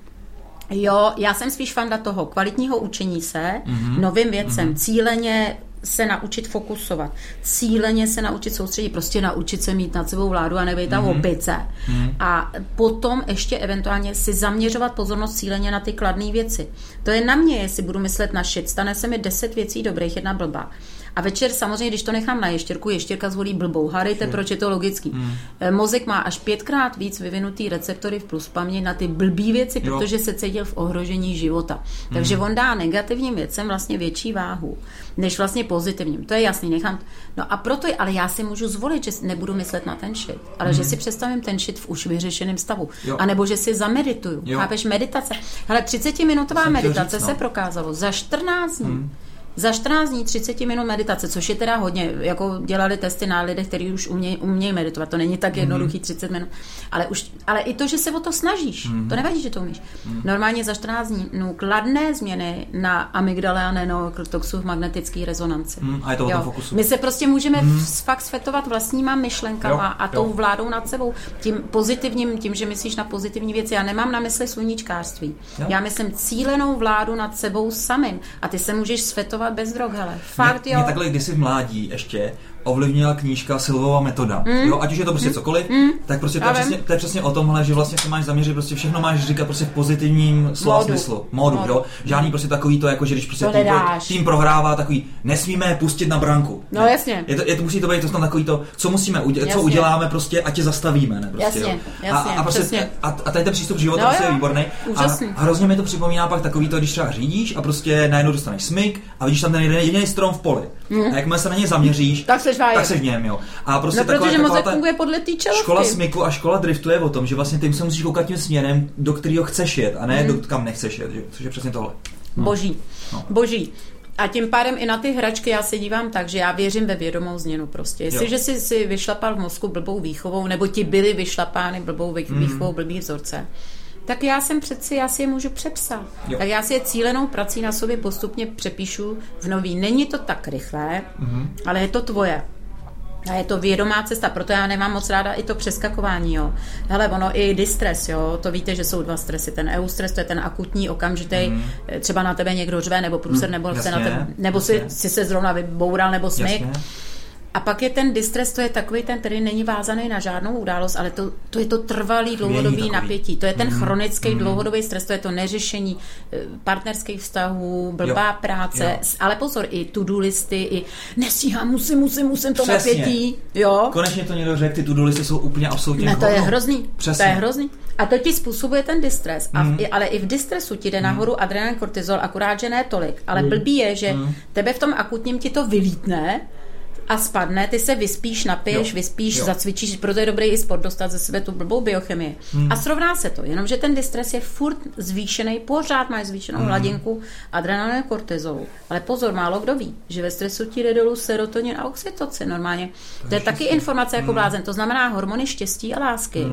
Jo, já jsem spíš fanda toho kvalitního učení se mm-hmm. novým věcem, mm-hmm. cíleně se naučit fokusovat, cíleně se naučit soustředit, prostě naučit se mít nad sebou vládu a nebejt ta mm-hmm. opice. Mm-hmm. A potom ještě eventuálně si zaměřovat pozornost cíleně na ty kladné věci. To je na mě, jestli budu myslet na shit. Stane se mi deset věcí dobrých, jedna blbá. A večer samozřejmě, když to nechám na ještěrku, ještěrka zvolí blbou. Hádejte, proč je to logický. Hmm. Mozek má až pětkrát víc vyvinutý receptory v plus paměť na ty blbý věci, Jo. protože se cítil v ohrožení života. Takže on dá negativním věcem vlastně větší váhu, než vlastně pozitivním. To je jasný, nechám. No a proto, ale já si můžu zvolit, že nebudu myslet na ten shit, ale že si představím ten shit v už vyřešeném stavu. Jo. A nebo že si zamedituju. Jo. Chápeš, meditace. Hele, 30-minutová jsem chtěl meditace říct, se no. prokázalo za 14 dní. Za 14 dní 30 minut meditace, což je teda hodně, jako dělali testy na lidech, kteří už umějí, umějí meditovat. To není tak jednoduchý 30 minut. Ale, už, ale i to, že se o to snažíš, to nevadí, že to umíš. Normálně za 14 dní no, kladné změny na amygdale a nenokortoxu v magnetické rezonanci. Hmm, a je to o tom fokusu. My se prostě můžeme hmm. fakt svetovat vlastníma myšlenkama Jo, a tou jo. vládou nad sebou. Tím pozitivním, tím, že myslíš na pozitivní věci. Já nemám na mysli sluníčkářství. Jo. Já myslím cílenou vládu nad sebou samým. A ty se můžeš svetovat bez drog, hele. Fakt, mě, jo. Mě takhle kdysi v mládí ještě ovlivnila knížka Silvova metoda. Mm. Jo, ať už je to prostě mm. cokoliv, mm. tak prostě to je, přesně, to je přesně o tomhle, že vlastně se máš zaměřit, prostě všechno máš říkat prostě v pozitivním slova Módu. smyslu. Módu, jo. Žádný prostě takový to, jako že když prostě tým, tým, prohrává, takový nesmíme je pustit na branku. No, Ne. jasně. Je to, je to, musí to být to tam takový to, co musíme udělat, co uděláme prostě, ať tě zastavíme, ne? Prostě, Jasně, jo. jasně, a, a, prostě, přesně. a, a tady ten přístup života No prostě je výborný. úžasný. A, a hrozně mi to připomíná pak takový to, když třeba řídíš a prostě najednou dostaneš smyk a vidíš tam ten jeden jediný strom v poli. A jakmile se na něj zaměříš, Tak seš vájek. tak seš v něm, jo. A prostě No, taková, protože taková mozek ta funguje podle té čelovky. škola smyku a škola driftu je o tom, že vlastně ty se musíš koukat tím směrem, do kterého chceš jet, a ne Mhm. do kam nechceš jet, což je přesně tohle. Boží. No. Boží. A tím pádem i na ty hračky já se dívám tak, že já věřím ve vědomou změnu prostě. Jestliže jsi si vyšlapal v mozku blbou výchovou, nebo ti byly vyšlapány blbou Mhm. výchovou blbý vzorce, tak já jsem přeci, já si je můžu přepsat. Jo. Tak já si je cílenou prací na sobě postupně přepíšu v nový. Není to tak rychlé, Mhm. ale je to tvoje. A je to vědomá cesta, proto já nemám moc ráda i to přeskakování, jo. Hele, ono i distres, jo, to víte, že jsou dva stresy. Ten eustres, to je ten akutní, okamžitý, mm. třeba na tebe někdo řve, nebo průser, nebo, chce na Mhm. jasně, tebe, nebo si, jasně. si se zrovna vyboural, nebo smyk. Jasně. A pak je ten distres, to je takový ten, který není vázaný na žádnou událost, ale to, to je to trvalý dlouhodobý napětí. To je ten Mm. chronický Mm. dlouhodobý stres, to je to neřešení eh, partnerských vztahů, blbá Jo. práce, Jo. ale pozor, i to-do listy, i nestíhám, musím, musím, musím to Přesně. napětí. Jo? Konečně to někdo řekl, ty to listy jsou úplně absolutně Ne, to je hrozný. Přesně. To je hrozný. A to ti způsobuje ten distres. A Mm. v, i- ale i v distresu ti jde nahoru adrenalin, kortizol, akorát, že ne tolik. Ale blbý je, že Mm. tebe v tom akutním ti to vylítne a spadne, ty se vyspíš, napiješ, Jo. vyspíš, Jo. zacvičíš, proto je dobrý i sport dostat ze sebe tu blbou biochemii. Hmm. A srovná se to, jenomže ten distres je furt zvýšený, pořád máš zvýšenou Hmm. hladinku adrenalinu kortizolu. Ale pozor, málo kdo ví, že ve stresu ti jde dolů serotonin a oxytocin normálně. To je taky informace jako blázen, to znamená hormony štěstí a lásky.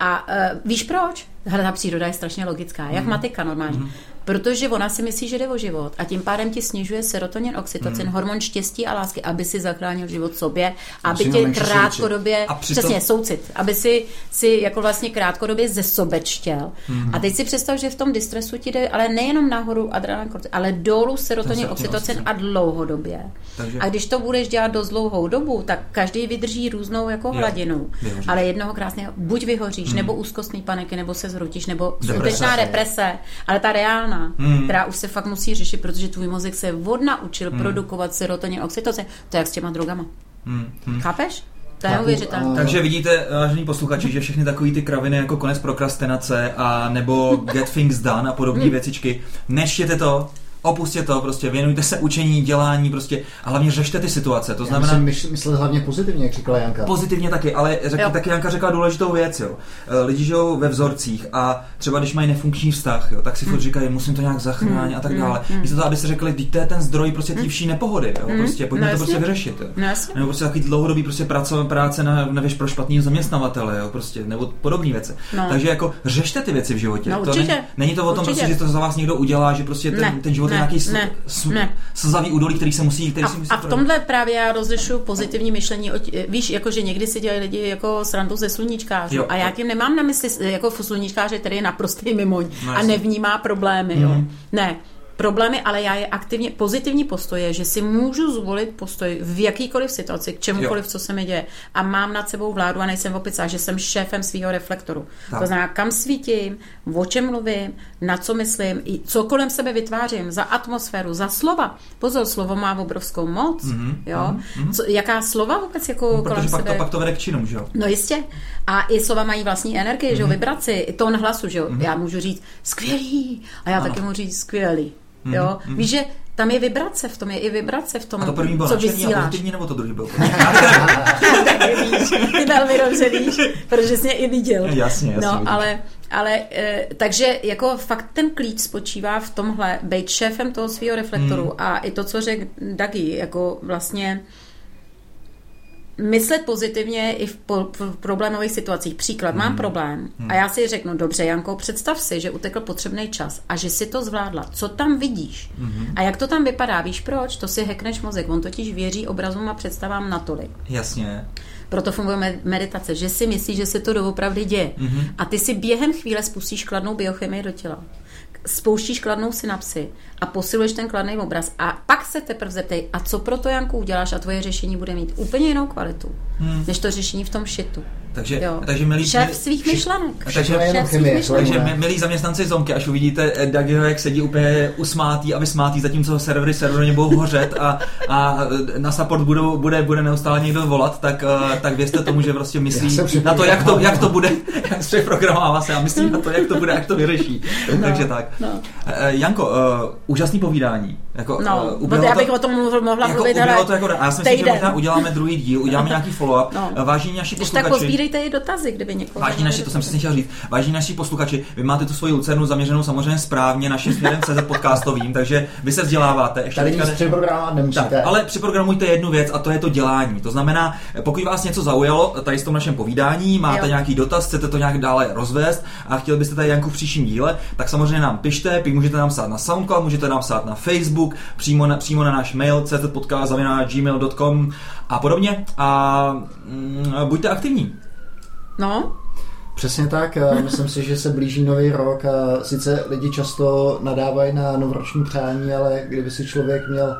A uh, víš proč? Hele, ta příroda je strašně logická, jak matika normálně. Protože ona si myslí, že jde o život a tím pádem ti snižuje serotonin, oxytocin, hormon štěstí a lásky, aby si zachránil život sobě, aby tě krátkodobě, přitom- přesně soucit, aby si, si jako vlastně krátkodobě ze sobečtěl. A teď si představ, že v tom distresu ti jde, ale nejenom nahoru adrenalin, ale dolů serotonin, oxytocin a dlouhodobě. Takže- A když to budeš dělat dost dlouhou dobu, tak každý vydrží různou jako Jo, hladinu. vyhoříš. Ale jednoho krásného, buď vyhoříš, nebo úzkostný paniky, nebo se zhroutíš, nebo Deprese. skutečná deprese, ale ta reálná, Hmm. která už se fakt musí řešit, protože tvůj mozek se odnaučil produkovat serotonin, oxytocin. To je jak s těma drogama. Hmm, hmm. Chápeš? To je a- Takže vidíte, vážení posluchači, že všechny takové ty kraviny jako konec prokrastinace a nebo get things done a podobné věcičky, neštěte to, Opustě to, prostě věnujte se učení, dělání, prostě a hlavně řešte ty situace. To Já znamená, myslím, myšl, myslel hlavně pozitivně, jak říkala Janka. Pozitivně taky, ale řek, Jo. taky Janka řekla důležitou věc, jo. Eh, Lidi žijou ve vzorcích a třeba když mají nefunkční vztah, jo, tak si Hmm. říkají, musím to nějak zachránit a tak dále. Místo toho, aby si řekli, teď to je ten zdroj prostě té vší nepohody, jo. Prostě pojďme No to prostě vyřešit, jo. No. Nebo prostě takový dlouhodobý prostě práce, práce na, nevíš, pro špatného zaměstnavatele, jo, prostě, nebo podobné věci. No. Takže jako řešte ty věci v životě. No, to není, není to o tom, Určitě. prostě, že to za vás někdo udělá, že prostě ten, Ne, ten život nějaký sl, ne, sl, ne. slzavý údolí, který se musí, který A, si musí a v tomhle právě já rozlišuju pozitivní myšlení. Víš, jako že někdy si dělají lidi jako srandu ze sluníčkářů. Jo. A já tím nemám na mysli jako sluníčkáře, který je naprostý mimoň No, a nevnímá problémy. Jo. Ne. Problémy, ale já je aktivně, pozitivní postoj je, že si můžu zvolit postoj v jakýkoliv situaci, k čemukoliv, co se mi děje. A mám nad sebou vládu a nejsem v opicách, že jsem šéfem svého reflektoru. Tak. To znamená, kam svítím, o čem mluvím, na co myslím, i co kolem sebe vytvářím, za atmosféru, za slova. Pozor, slovo má obrovskou moc. Mm-hmm. Jo? Co, jaká slova vůbec jako kolem Protože pak sebe? to, pak to vede k činům, že jo. No jistě. A i slova mají vlastní energii, Mhm. že jo, vibraci, i tón hlasu, že jo. Já můžu říct skvělý a já taky můžu říct skvělý. Jo, víš, že tam je vibrace v tom, je i vibrace v tom, Mhm, A to první bylo co a pozitivní, nebo to druhý bylo? Víš, ty velmi dobře víš, protože jsi mě i viděl. Jasně, jasně, No, ale, ale e, takže jako fakt ten klíč spočívá v tomhle, být šéfem toho svého reflektoru Hmm. a i to, co řekl Dagi, jako vlastně myslet pozitivně i v, po, v problémových situacích. Příklad, Hmm. mám problém a já si řeknu, dobře, Janko, představ si, že utekl potřebný čas a že si to zvládla. Co tam vidíš? Hmm. A jak to tam vypadá? Víš proč? To si hekneš mozek. On totiž věří obrazům a představám natolik. Jasně. Proto funguje med- meditace, že si myslíš, že se to doopravdy děje. Mhm. Mm-hmm. A ty si během chvíle spustíš kladnou biochemii do těla. Spouštíš kladnou synapsy a posiluješ ten kladný obraz. A pak se teprve zeptej, a co pro to, Janku, uděláš a tvoje řešení bude mít úplně jinou kvalitu, hmm. než to řešení v tom šitu. Takže, Jo. takže milí, Šéf svých myšlenek. Takže- Šéf svých myšlenek. takže milí zaměstnanci Zonky, až uvidíte eh, Dagiho, jak sedí úplně usmátý a vysmátý, zatímco servery servery budou hořet a, a eh, na support budou, bude, bude neustále někdo volat, tak, eh, tak věřte tomu, že prostě myslí na to, jak to, jak to bude, jak se programová se a myslí na to, jak to bude, jak to vyřeší. Takže tak. no. Janko, uh, úžasný povídání. Jako, No, uh, já to- bych o tom mluvil, mohla jako mluvit, ale to jako, a já si myslím, že možná uděláme druhý díl, uděláme nějaký follow-up. No. Vážení naši posluchači. Pozbírejte i dotazy, kdyby někoho... Vážení naši, to jsem přesně chtěl říct, vážení naši posluchači, vy máte tu svoji lucernu zaměřenou samozřejmě správně naším směrem CZ podcastovým, takže vy se vzděláváte. Ještě Tady teďka nic přeprogramovat nemusíte. tak, ale připrogramujte jednu věc a to je to dělání. To znamená, pokud vás něco zaujalo tady s tom našem povídání, máte Jo. nějaký dotaz, chcete to nějak dále rozvést a chtěli byste tady Janku v příštím díle, tak samozřejmě nám pište, můžete nám psát na SoundCloud, můžete nám psát na Facebook, přímo na, přímo na náš mail czpodcast.gmail.com a podobně a mm, buďte aktivní. No, Přesně tak, myslím si, že se blíží nový rok a sice lidi často nadávají na novoroční přání, ale kdyby si člověk měl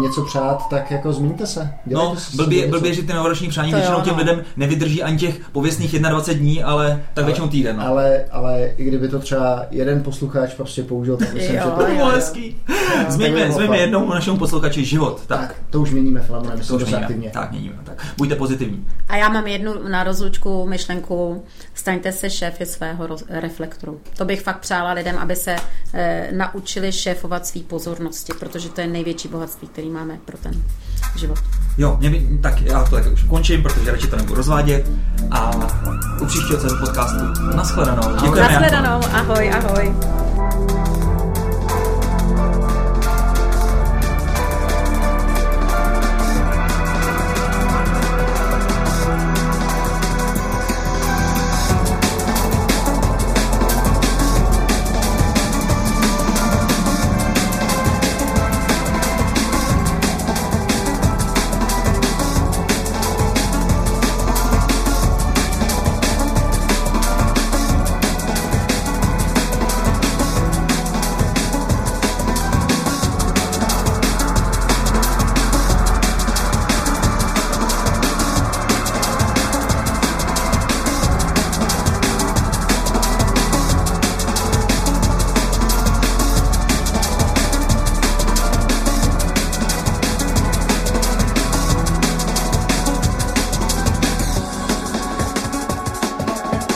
něco přát, tak jako změňte se. Dělejte No, si blbě, blbě, že ty novoroční přání To většinou jo, těm no. lidem nevydrží ani těch pověstných 21 dní, ale tak většinou týden. No. Ale, ale i kdyby to třeba jeden posluchač prostě použil, tak myslím, Jo, že to To by bylo hezký. tak Změňme, jednou našemu posluchači život. Tak, Tak, to už měníme, Flamone, to myslím, už dost měníme. aktivně. Tak, měníme. Tak. Buďte pozitivní. A já mám jednu na rozlučku myšlenku, staňte se šéfy svého reflektoru. To bych fakt přála lidem, aby se e, naučili šéfovat svý pozornosti, protože to je největší bohatství, který máme pro ten život. Jo, mě by, tak já to tak už končím, protože radši to nebudu rozvádět. A u příštího podcastu. Naschledanou. Děkujeme. Janko. Naschledanou, ahoj, ahoj.